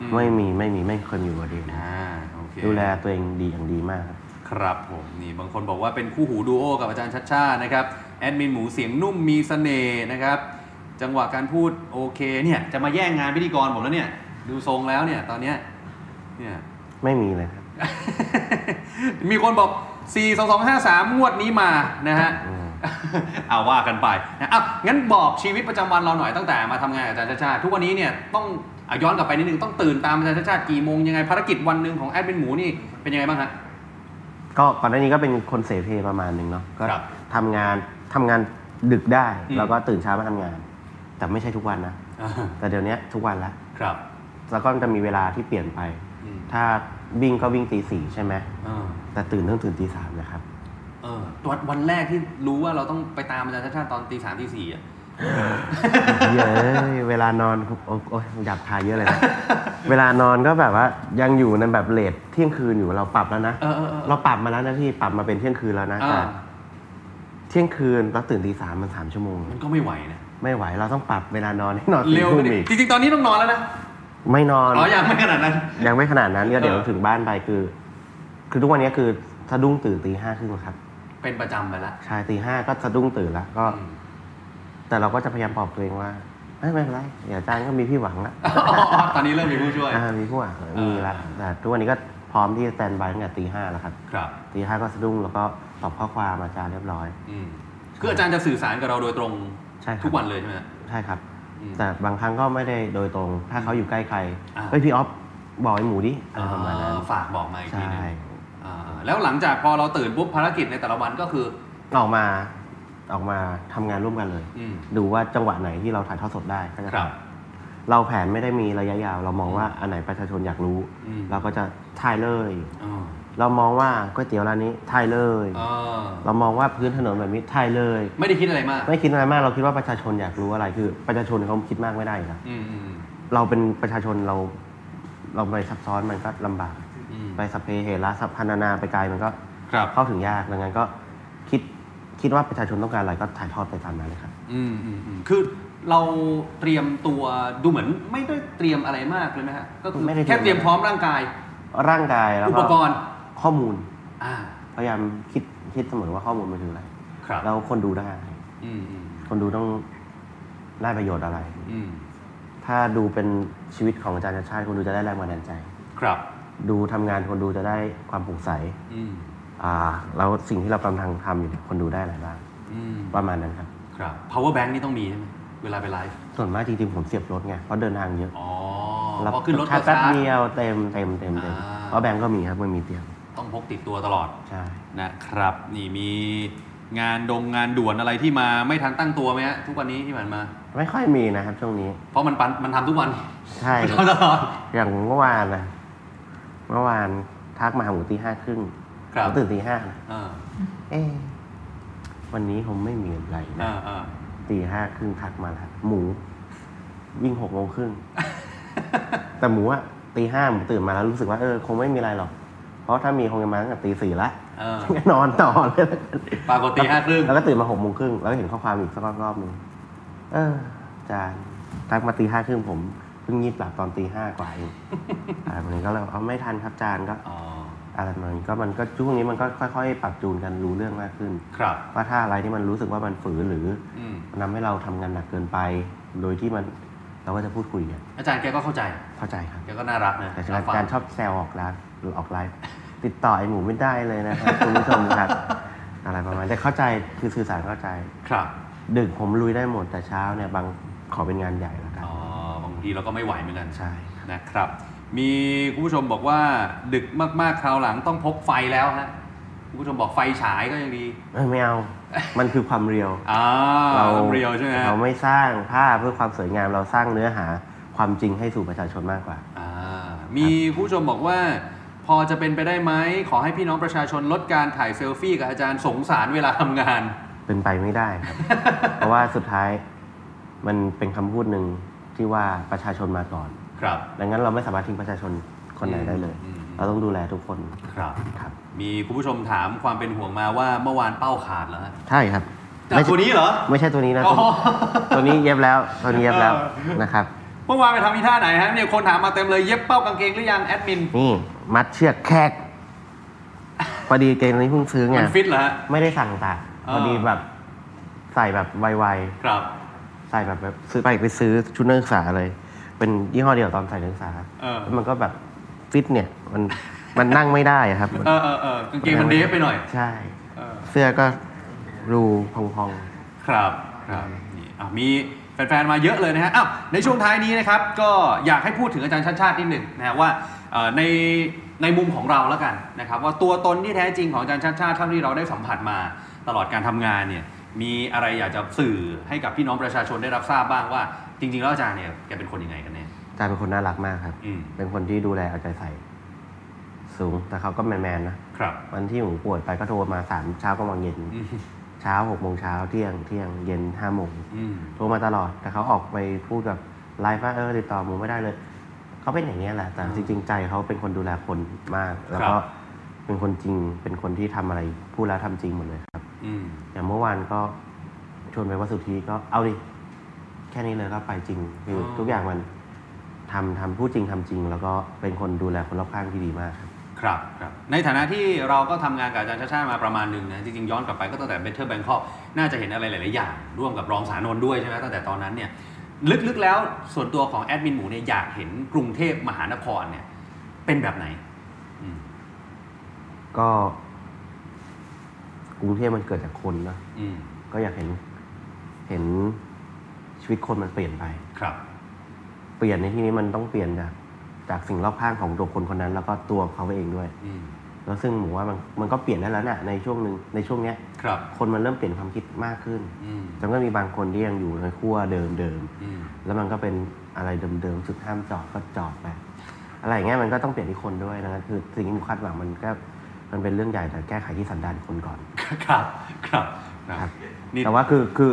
อืไม่มีไม่มีไม่เคยมีอุบัติเหตุอ่าโอเคดูแลตัวเองดีอย่างดีมากครับ ครับผมนี่บางคนบอกว่าเป็นคู่หูดูโอกับอาจารย์ชัดชาตินะครับแอดมินหมูเสียงนุ่มมีเสน่ห์นะครับ จังหวะการพูดโอเคเนี่ยจะมาแย่งงานพิธีกรผมแล้วเนี่ย ดูทรงแล้วเนี่ยตอนเนี้ยเนี่ย ไม่มีเลยครับ มีคนบอก 4 2 2 5 3 งวดนี้มานะฮะ อืม เอาว่ากันไปนะอะงั้นบอกชีวิตประจำวันเราหน่อยตั้งแต่มาทำงานกับอาจารย์ชาติชาติทุกวันนี้เนี่ยต้องอะย้อนกลับไปนิดนึงต้องตื่นตามอาจารย์ชาติชาติกี่โมงยังไงภารกิจวันหนึ่งของแอดมินหมูนี่เป็นยังไงบ้างฮะก็ก่อนหน้านี้ก็เป็นคนเสเพประมาณหนึ่งเนาะก็ครับทำงานทำงานดึกได้อืมแล้วก็ตื่นเช้ามาทำงาน แต่ไม่ใช่ทุกวันนะอ่าแต่เดี๋ยวนี้ทุกวันละครับแล้วก็จะมีเวลาที่เปลี่ยนไปอืมถ้าวิ่งก็วิ่งตีสี่ใช่ไหมเออแต่ตื่นต้องตื่นตีสามนะครับ เออวันวันแรกที่รู้ว่าเราต้องไปตามอาจารย์ชาติชาติตอนตีสามตีสี่อะเย้ยเวลานอนโอ้โอ้ยหยาบคายเยอะเลยนะเวลานอนก็แบบว่ายังอยู่ในแบบเลทเที่ยงคืนอยู่เราปรับแล้วนะเออเออเออ เราปรับมาแล้วนะพี่ปรับมาเป็นเที่ยงคืนแล้วนะแต่อ่า เที่ยงคืนแล้วตื่นตีสามมันสามชั่วโมง มันก็ไม่ไหวนะไม่ไหวเราต้องปรับเวลานอนให้นอนสี่เร็วทุ่ไปมดิอีกจริงๆตอนนี้ต้องนอนแล้วนะไม่นอน อ๋อยังไม่ขนาดนั้น ยังไม่ขนาดนั้นก็เดี๋ยวเออ ถึงบ้านไปคือ คือทุกวันนี้คือสะดุ้งตื่นตีห้าครึ่งครับ เป็นประจำไปแล้วใช่ตีห้าก็สะดุ้งตื่นแล้วก็อืมแต่เราก็จะพยายามปลอบตัวเองว่าไม่ไม่เป็นไรเดี๋ยวอาจารย์ก็มีพี่หวังละตอนนี้เริ่มมีผู้ช่วยอ่ามีผู้หวังมีละแต่ทุกวันนี้ก็พร้อมที่จะสแตนบายตั้งแต่ตีห้าแล้วครับครับตีห้าก็สะดุ้งแล้วก็ตอบข้อความอาจารย์เรียบร้อยอืมคืออาจารย์จะสื่อสารกับเราโดยตรงใช่ครับทุกวันเลยใช่ไหมฮะใช่ครับอืมแต่บางครั้งก็ไม่ได้โดยตรง ถ้าเขาอยู่ใกล้ใครอ่าเฮ้ยพี่ออฟบอกไอ้หมูดิอะไรประมาณนั้นอ่าฝากบอกมาอีกทีใช่หนึงอ่า แล้วหลังจากพอเราตื่นปุ๊บภารกิจในแต่ละวันก็คือออกมาออกมาทำงานร่วมกันเลย อืม ดูว่าจังหวะไหนที่เราถ่ายทอดสดได้ก็จะครับ ทำเราแผนไม่ได้มีระยะยาว เรามองว่าอันไหนประชาชนอยากรู้ อืมเราก็จะถ่ายเลยอ๋อเรามองว่าก๋วยเตี๋ยวร้านนี้ถ่ายเลยอ๋อเรามองว่าพื้นถนนแบบนี้ถ่ายเลย ไม่ได้คิดอะไรมากไม่คิดอะไรมากเราคิดว่าประชาชนอยากรู้อะไรคือ ประชาชนเขาคิดมากไม่ได้ครับอืมอืมเราเป็นประชาชนเรา เราไปซับซ้อนมันก็ลำบากอืม ไปสพเพเหระสัพพันนานาไปไกลมันก็ครับเข้าถึงยากดังนั้นก็คิดคิดว่าประชาชนต้องการอะไรก็ถ่ายทอดไปตามนั้นเลยครับอืมอืมอืมคือเราเตรียมตัวดูเหมือนไม่ได้เตรียมอะไรมากเลยนะฮะก็คือไม่ได้เตรียมแค่เตรียมพร้อมร่างกาย ร่างกายแล้วอุปกรณ์ข้อมูลอ่าพยายามคิดคิดเสมอว่าข้อมูลมันคืออะไรครับแล้วคนดูได้อืมอืมคนดูต้องได้ประโยชน์อะไรอืมถ้าดูเป็นชีวิตของอาจารย์ชาติชาติคนดูจะได้แรงบันดาลใจ ครับ ดูทำงานคนดูจะได้ความโปร่งใสอืมอ่าแล้วสิ่งที่เรากำลังทำอยู่เนี่ยคนดูได้อะไรบ้างอืมประมาณนั้นครับครับ power bank นี่ต้องมีใช่ไหมเวลาไปไลฟ์ส่วนมากจริงๆผมเสียบรถไงเพราะเดินทางเยอะอ๋อพอขึ้นรถชาก็ร์จแป๊บชาร์จเดียวเต็มเต็มเต็มเต็มอ่าเพราะแบงก์ก็มีครับไม่มีเตียงต้องพกติดตัวตลอดใช่นะครับ นี่มีงานดงงานด่วนอะไรที่มาไม่ทันตั้งตัวไหมฮะทุกวันนี้ที่ผ่านมา ไม่ค่อยมีนะครับช่วงนี้ เพราะมันปันมันทำทุกวัน ใช่มันทำตลอดอย่างเมื่อวานนะ เมื่อวานทักมาหาหมูตีห้าครึ่งครับผมตื่นตีห้านะอ่าเอ๊ะวันนี้ผมไม่มีอะไรนะอ่าอ่าตีห้าครึ่งทักมาแล้วหมู วิ่งหกโมงครึ่ง แต่หมูอะตีห้าหมูตื่นมาแล้วรู้สึกว่าเออคงไม่มีอะไรหรอก เพราะถ้ามีคงจะมาตั้งแต่ตีสี่ละเอองั้นนอนต่อเลยปรากฏตีห้าครึ่งแล้วก็ตื่นมาหกโมงครึ่งแล้วก็เห็นข้อความอีกสักรอบหนึ่งเอออาจารย์ทักมาตีห้าครึ่งผม เพิ่งยีบหลับตอนตีห้ากว่าเองอะไรแบบนี้ก็เลยเอาไม่ทันครับอาจารย์ก็อ๋ออะไรประมาณนี้ก็มันก็ช่วงนี้มันก็ค่อย ๆ ปรับจูนกันรู้เรื่องมากขึ้นครับว่าถ้าอะไรที่มันรู้สึกว่ามันฝืนหรืออืมมันทำให้เราทำงานหนักเกินไป โดยที่มันเราก็จะพูดคุยกันอาจารย์แกก็เข้าใจเข้าใจครับแกก็น่ารักนะแต่รับฟังการชอบแซวออกไลฟ์หรือออกไลฟ์ติดต่อไอ้หมูไม่ได้เลยนะครับคุณผู้ชมครับอะไรประมาณนี้แต่เข้าใจคือสื่อสารเข้าใจครับ ดึกผมลุยได้หมดแต่เช้าเนี่ยบางขอเป็นงานใหญ่ ทีเราก็ไม่ไหวเหมือนกันใช่นะครับ มีคุณผู้ชมบอกว่าดึกมากๆคราวหลังต้องพกไฟแล้วฮะคุณผู้ชมบอกไฟฉายก็ยังดีเอ้ยไม่เอา มันคือความเรียวอ่าเราเรียวใช่ไหมฮะเราไม่สร้างภาพเพื่อความสวยงามเราสร้างเนื้อหาความจริงให้สู่ประชาชนมากกว่าอ่า มีผู้ชมบอกว่า พอจะเป็นไปได้ไหมขอให้พี่น้องประชาชนลดการถ่ายเซลฟี่กับอาจารย์สงสารเวลาทำงาน เป็นไปไม่ได้ครับ เพราะว่าสุดท้ายมันเป็นคำพูดหนึ่ง ที่ว่าประชาชนมาก่อน ครับ ดังนั้นเราไม่สามารถทิ้งประชาชนคนไหนได้เลย อืม เราต้องดูแลทุกคนครับ ครับ มีคุณผู้ชมถามความเป็นห่วงมาว่าเมื่อวานเป้าขาดเหรอฮะใช่ครับจากตัวนี้เหรอ ไม่ใช่ตัวนี้นะอ๋อตัวนี้เย็บแล้วตัวนี้เย็บแล้วเออ นะครับ เมื่อวานไปทำอีท่าไหนฮะเนี่ยคนถามมาเต็มเลยเย็บเป้ากางเกงหรือยังแอดมินนี่มัดเชือกแขกพอดีเกงนี้เพิ่งซื้อไงมันฟิตเหรอฮะ ไม่ได้สั่งตัดเออ พอดีแบบใส่แบบไวครับๆ ใส่แบบแบบซื้อไปไปซื้อชุดนักศึกษาเลย เป็นยี่ห้อเดียวตอนใส่นักศึกษาเออ แล้วมันก็แบบฟิตเนี่ยมันมันนั่งไม่ได้อะครับ เออเออเออกางเกงมันเดฟไปหน่อย ใช่ เออ เสื้อก็รูพองครับครับนี่อะมีแฟนๆมาเยอะเลยนะฮะอ้าวในช่วงท้ายนี้นะครับ ก็อยากให้พูดถึงอาจารย์ชาติชาตินิดหนึ่งนะฮะว่าเอ่อในในมุมของเราแล้วกันนะครับ ว่าตัวตนที่แท้จริงของอาจารย์ชาติชาติเท่าที่เราได้สัมผัสมาตลอดการทำงานเนี่ย มีอะไรอยากจะสื่อให้กับพี่น้องประชาชนได้รับทราบบ้างว่า จริง ๆ แล้วอาจารย์เนี่ยแกเป็นคนยังไงกันแน่ๆอาจารย์เป็นคนน่ารักมากครับ อืมเป็นคนที่ดูแลเอาใจใส่ สูงแต่เขาก็แมนๆนะครับ วันที่หมูป่วยไปก็โทรมาสามเช้ากลางวันเย็น อืมเช้าหกโมงเช้าเที่ยงเที่ยงเย็นห้าโมงอืมโทรมาตลอด แต่เขาออกไปพูดกับไลฟ์ว่าเออติดต่อหมูไม่ได้เลย เขาเป็นอย่างนี้ยแหละ แต่จริง ๆ ใจเขาเป็นคนดูแลคนมาก แล้วก็เป็นคนจริงเป็นคนที่ทำอะไรพูดแล้วทำจริงหมดเลยครับ อืมอย่างเมื่อวานก็ชวนไปวัดสุธีก็เอาดิ แค่นี้เลยก็ไปจริงคือออทุกอย่างมันทำทำพูดจริงทำจริง แล้วก็เป็นคนดูแลคนรอบข้างที่ดีมากครับครับครับในฐานะที่เราก็ทำงานกับอาจารย์ชาติชาติมาประมาณหนึ่งนะ จริง ๆ ย้อนกลับไปก็ตั้งแต่ Better Bangkok น่าจะเห็นอะไรหลาย ๆ อย่าง ร่วมกับรองสานนท์ด้วยใช่ไหมตั้งแต่ตอนนั้นเนี่ย ลึก ๆ แล้วส่วนตัวของแอดมินหมูเนี่ยอยากเห็นกรุงเทพมหานครเนี่ย เป็นแบบไหนอืมก็ กรุงเทพมันเกิดจากคนนะอืมก็อยากเห็นเห็นชีวิตคนมันเปลี่ยนไป ครับ เปลี่ยนในที่นี้มันต้องเปลี่ยนจากจากสิ่งรอบข้างของตัวคนคนนั้น แล้วก็ตัวเขาเองด้วย อืมแล้วซึ่งหมูว่ามันมันก็เปลี่ยนได้แล้วนะในช่วงหนึ่งในช่วงเนี้ย ครับ คนมันเริ่มเปลี่ยนความคิดมากขึ้นอืมแต่ก็มีบางคนที่ยังอยู่ในขั้วเดิมเดิมอืมๆแล้วมันก็เป็นอะไรเดิมๆจุดห้ามจอดก็จอดไปอะไรอย่างเงี้ยมันก็ต้องเปลี่ยนที่คนด้วยนะคือสิ่งที่หมูคาดหวังมันก็ มันเป็นเรื่องใหญ่แต่แก้ไขที่สันดานคนก่อน ครับครับคครัรับบนี่แต่ว่าคือคือ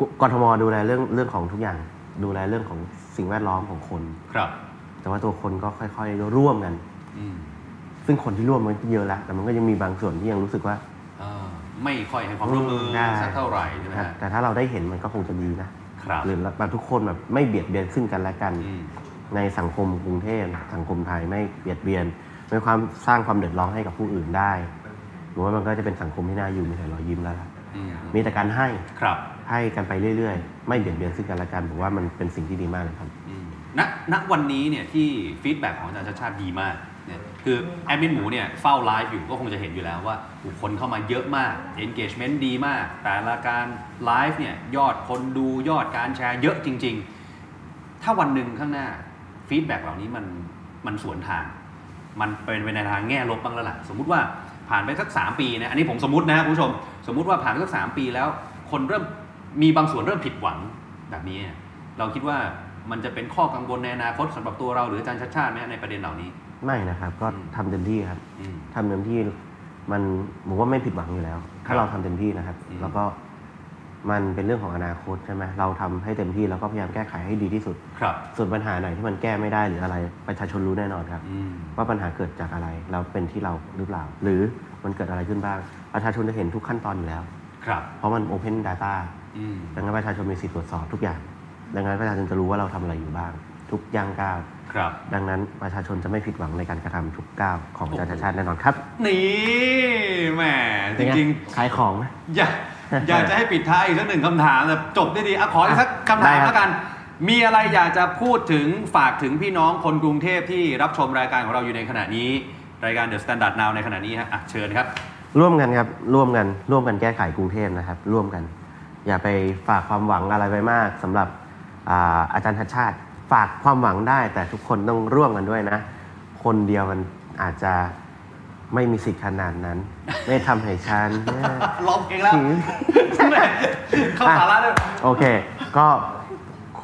กกทมดูแลเรื่องเรื่องของทุกอย่างดูแลเรื่องของสิ่งแวดล้อมของคนครับ แต่ว่าตัวคนก็ค่อย ๆ ร่วมกันอืมซึ่งคนที่ร่วมมันก็เยอะแล้วแต่มันก็ยังมีบางส่วนที่ยังรู้สึกว่าเอ่อไม่ค่อยให้ความร่วมมือได้สักเท่าไหร่ใช่ไหมครับฮะแต่ถ้าเราได้เห็นมันก็คงจะดีนะครับหรือแบบทุกคนแบบไม่เบียดเบียนซึ่งกันและกันอืมในสังคมกรุงเทพสังคมไทยไม่เบียดเบียนไม่ความสร้างความเดือดร้อนให้กับผู้อื่นได้หรือว่ามันก็จะเป็นสังคมที่น่าอยู่มีแต่รอยยิ้มแล้วล่ะอืมมีแต่การให้ครับให้กันไปเรื่อยๆ ไม่เบียดเบียนซึ่งกันและกันผมว่ามันเป็นสิ่งที่ดีมากเลยครับอืมณณวันนี้เนี่ยที่ feedback ของอาจารย์ชัชชาติดีมากเนี่ยคือแอดมินหมูเนี่ยเฝ้าไลฟ์อยู่ก็คงจะเห็นอยู่แล้วว่าบุคคลเข้ามาเยอะมาก engagement ดีมาก แต่ละการไลฟ์เนี่ยยอดคนดูยอดการแชร์เยอะจริง ๆ ถ้าวันหนึ่งข้างหน้าfeedback เหล่านี้มันมันสวนทาง มันเป็นไปในทางแง่ลบบ้างแล้วล่ะสมมุติว่าผ่านไปสักสามปีนะอันนี้ผมสมมตินะครับคุณผู้ชม สมมุติว่าผ่านไปสักสามปีแล้ว คนเริ่มมีบางส่วนเริ่มผิดหวังแบบนี้ เราคิดว่ามันจะเป็นข้อกังวลในอนาคตสำหรับตัวเราหรืออาจารย์ชัชชาติไหมในประเด็นเหล่านี้ไม่นะครับ ก็อืมทำเต็มที่ครับอืมทำเต็มที่มันผมว่าไม่ผิดหวังอยู่แล้วครัถ้าบเราทำเต็มที่นะครับอืมแล้วก็ มันเป็นเรื่องของอนาคตใช่ไหมเราทำให้เต็มที่แล้วก็พยายามแก้ไขให้ดีที่สุด ครับ ส่วนปัญหาไหนที่มันแก้ไม่ได้หรืออะไร ประชาชนรู้แน่นอนครับ อืม ว่าปัญหาเกิดจากอะไรแล้วเป็นที่เราหรือเปล่า หรือมันเกิดอะไรขึ้นบ้าง ประชาชนจะเห็นทุกขั้นตอนอยู่แล้ว ครับ เพราะมัน Open Data อืม ดังนั้นประชาชนมีสิทธิ์ตรวจสอบทุกอย่าง ดังนั้นประชาชนจะรู้ว่าเราทำอะไรอยู่บ้าง ทุกย่างก้าวครับ ดังนั้นประชาชนจะไม่ผิดหวังในการกระทำทุกก้าวของอาจารย์ชาติชาติแน่นอนครับนี่แหมจเป็นไริงขายของไหม ๆ อยาก อยากจะให้ปิดท้ายอีกสักหนึ่งคำถามแต่จบได้ดีอะขออีกสักคำได้ถามครับแล้วกัน มีอะไรอยากจะพูดถึงฝากถึงพี่น้องคนกรุงเทพที่รับชมรายการของเราอยู่ในขณะนี้ รายการ The Standard Now ในขณะนี้ฮะอะเชิญครับ ร่วมกันครับร่วมกันร่วมกันแก้ไขกรุงเทพนะครับ ร่วมกัน อย่าไปฝากความหวังอะไรไปมากสำหรับอาอาจารย์ชัดชาติ ฝากความหวังได้ แต่ทุกคนต้องร่วมกันด้วยนะ คนเดียวมันอาจจะ ไม่มีสิทธิ์ขนาดนั้น ไม่ทำให้ฉันร้องเพลงแล้วแหม่เข้าสาระด้วยโอเค ก็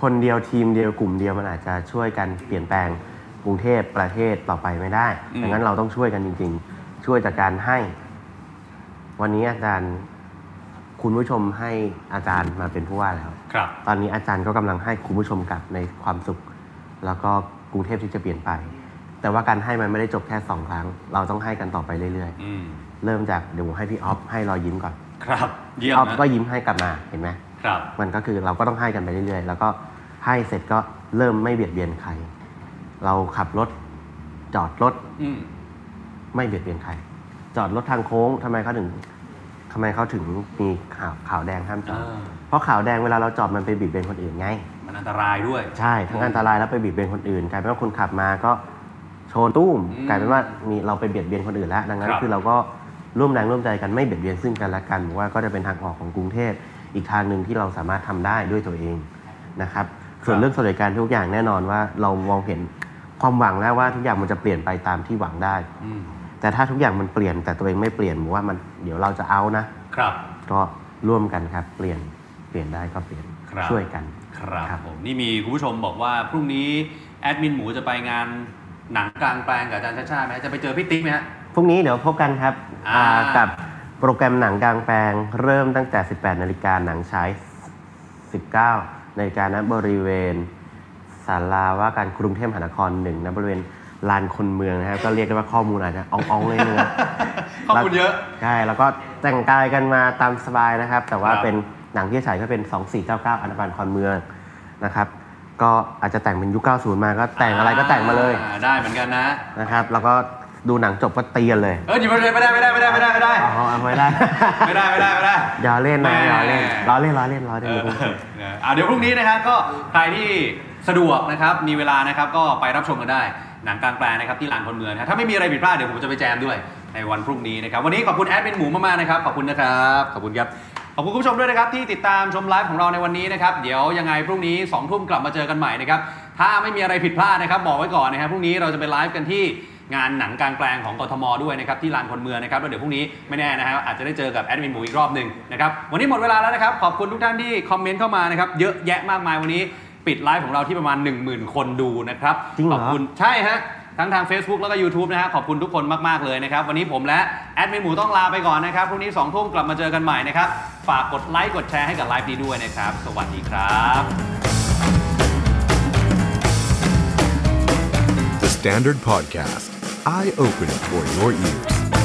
คนเดียวทีมเดียวกลุ่มเดียวมันอาจจะช่วยกันเปลี่ยนแปลงกรุงเทพประเทศต่อไปไม่ได้อืมดังนั้นเราต้องช่วยกันจริง ๆ ช่วยจากการให้ วันนี้อาจารย์คุณผู้ชมให้อาจารย์มาเป็นผู้ว่าแล้ว ครับ ตอนนี้อาจารย์ก็กำลังให้คุณผู้ชมกลับในความสุข แล้วก็กรุงเทพที่จะเปลี่ยนไป แต่ว่าการให้มันไม่ได้จบแค่สองครั้ง เราต้องให้กันต่อไปเรื่อยอืมๆ เริ่มจากเดี๋ยวผมให้พี่ออฟให้รอยยิ้มก่อนครับเยี่ยมออฟนะก็ยิ้มให้กลับมาเห็นไหมครับ มันก็คือเราก็ต้องให้กันไปเรื่อยๆ แล้วก็ให้เสร็จก็เริ่มไม่เบียดเบียนใคร เราขับรถจอดรถ อืมไม่เบียดเบียนใคร จอดรถทางโค้งทำไมเขาถึงทำไมเขาถึงมีขาวขาวแดงห้ามจอด อ่าเพราะขาวแดงเวลาเราจอดมันไปบีบเบียนคนอื่นไง มันอันตรายด้วย ใช่ ทั้งอันตรายแล้วไปบีบเบียนคนอื่นกลายเป็นว่าคนขับมาก็ ชนตุ้มอืมกลายเป็นว่ามีเราไปเบียดเบียนคนอื่นแล้ว ดังนั้นครับ คือเราก็ร่วมแรงร่วมใจกันไม่เบียดเบียนซึ่งกันและกันผมว่าก็จะเป็นทางออกของกรุงเทพอีกทางหนึ่งที่เราสามารถทำได้ด้วยตัวเองนะครับส่วนเรื่องสวัสดิการทุกอย่างแน่นอนว่าเรามองเห็นความหวังแล้วว่าทุกอย่างมันจะเปลี่ยนไปตามที่หวังได้ อืมแต่ถ้าทุกอย่างมันเปลี่ยนแต่ตัวเองไม่เปลี่ยนผมว่ามันเดี๋ยวเราจะเอานะ ครับ ก็ร่วมกันครับเปลี่ยนเปลี่ยนได้ก็เปลี่ยนครับ ช่วยกัน ครับครับ ผมนี่มีคุณผู้ชมบอกว่าพรุ่งนี้แอดมินหมูจะไปงาน หนังกลางแปลงกับอาจารย์ชาติชาติไหมจะไปเจอพี่ติ๊กไหมฮะ พรุ่งนี้เดี๋ยวพบกันครับอ่า อ่ากับโปรแกรมหนังกลางแปลง เริ่มตั้งแต่ 18 นาฬิกาหนังฉาย 19 นาฬิกาณบริเวณศาลาว่าการกรุงเทพมหานครหนึ่งณบริเวณลานคนเมืองนะครับ ก็เรียกได้ว่าข้อมูลอาจจะอ่องๆเลยนึงนะข้อมูลเยอะ ใช่ แล้วก็แต่งกายกันมาตามสบายนะครับ แต่ว่าครับ เป็นหนังที่ฉายก็เป็น 2499อันธพาลคอนเมืองนะครับ ก็อาจจะแต่งเป็นยุค 90 มาก็แต่งอะไรก็แต่งมาเลยอ่ได้เหมือนกันนะ นะครับ แล้วก็ดูหนังจบก็เตียนเลยเออหยิบไปเลยไม่ได้ไม่ได้ไม่ได้ไม่ได้ไม่ได้ อ๋อเอาไม่ได้ ไม่ได้ไม่ได้ไม่ได้ อย่าเล่นนะแม่อย่าเล่นล้อเล่นล้อเล่นล้อเอเล่นอนะอะเดี๋ยวพรุ่งนี้นะครับก็ใครที่สะดวกนะครับมีเวลานะครับก็ไปรับชมกันได้ หนังกลางแปลงนะครับที่ลานคนเมืองนะครับถ้าไม่มีอะไรผิดพลาดเดี๋ยวผมจะไปแจมด้วยในวันพรุ่งนี้นะครับวันนี้ขอบคุณแอดเป็นหมูมากๆนะครับขอบคุณนะครับขอบคุณครับ ขอบคุณคุณผู้ชมด้วยนะครับ ที่ติดตามชมไลฟ์ของเราในวันนี้นะครับ เดี๋ยวยังไงพรุ่งนี้2องทุ่มกลับมาเจอกันใหม่นะครับ ถ้าไม่มีอะไรผิดพลาดนะครับ บอกไว้ก่อนนะครับพรุ่งนี้เราจะไปไลฟ์กันที่งานหนังกลางแปลงของกทมด้วยนะครับที่ลานคนเมืองนะครับแล้วเดี๋ยวพรุ่งนี้ไม่แน่นะฮะอาจจะได้เจอกับแอดมินหมูอีกรอบหนึ่งนะครับวันนี้หมดเวลาแล้วนะครับขอบคุณทุกท่านที่คอมเมนต์เข้ามานะครับเยอะแยะมากมายวันนี้ ปิดไลฟ์ของเราที่ประมาณ 10,000 คนดูนะครับจริงเหรอ ขอบคุณใช่ฮะ ทั้งทาง Facebook แล้วก็ YouTube นะฮะขอบคุณทุกคนมาก ๆ เลยนะครับ วันนี้ผมและแอดมินหมูต้องลาไปก่อนนะครับพรุ่งนี้2ทุ่มกลับมาเจอกันใหม่นะครับ ฝากกดไลค์กดแชร์ให้กับไลฟ์นี้ด้วยนะครับ สวัสดีครับ The Standard Podcast, eye Open for your ears.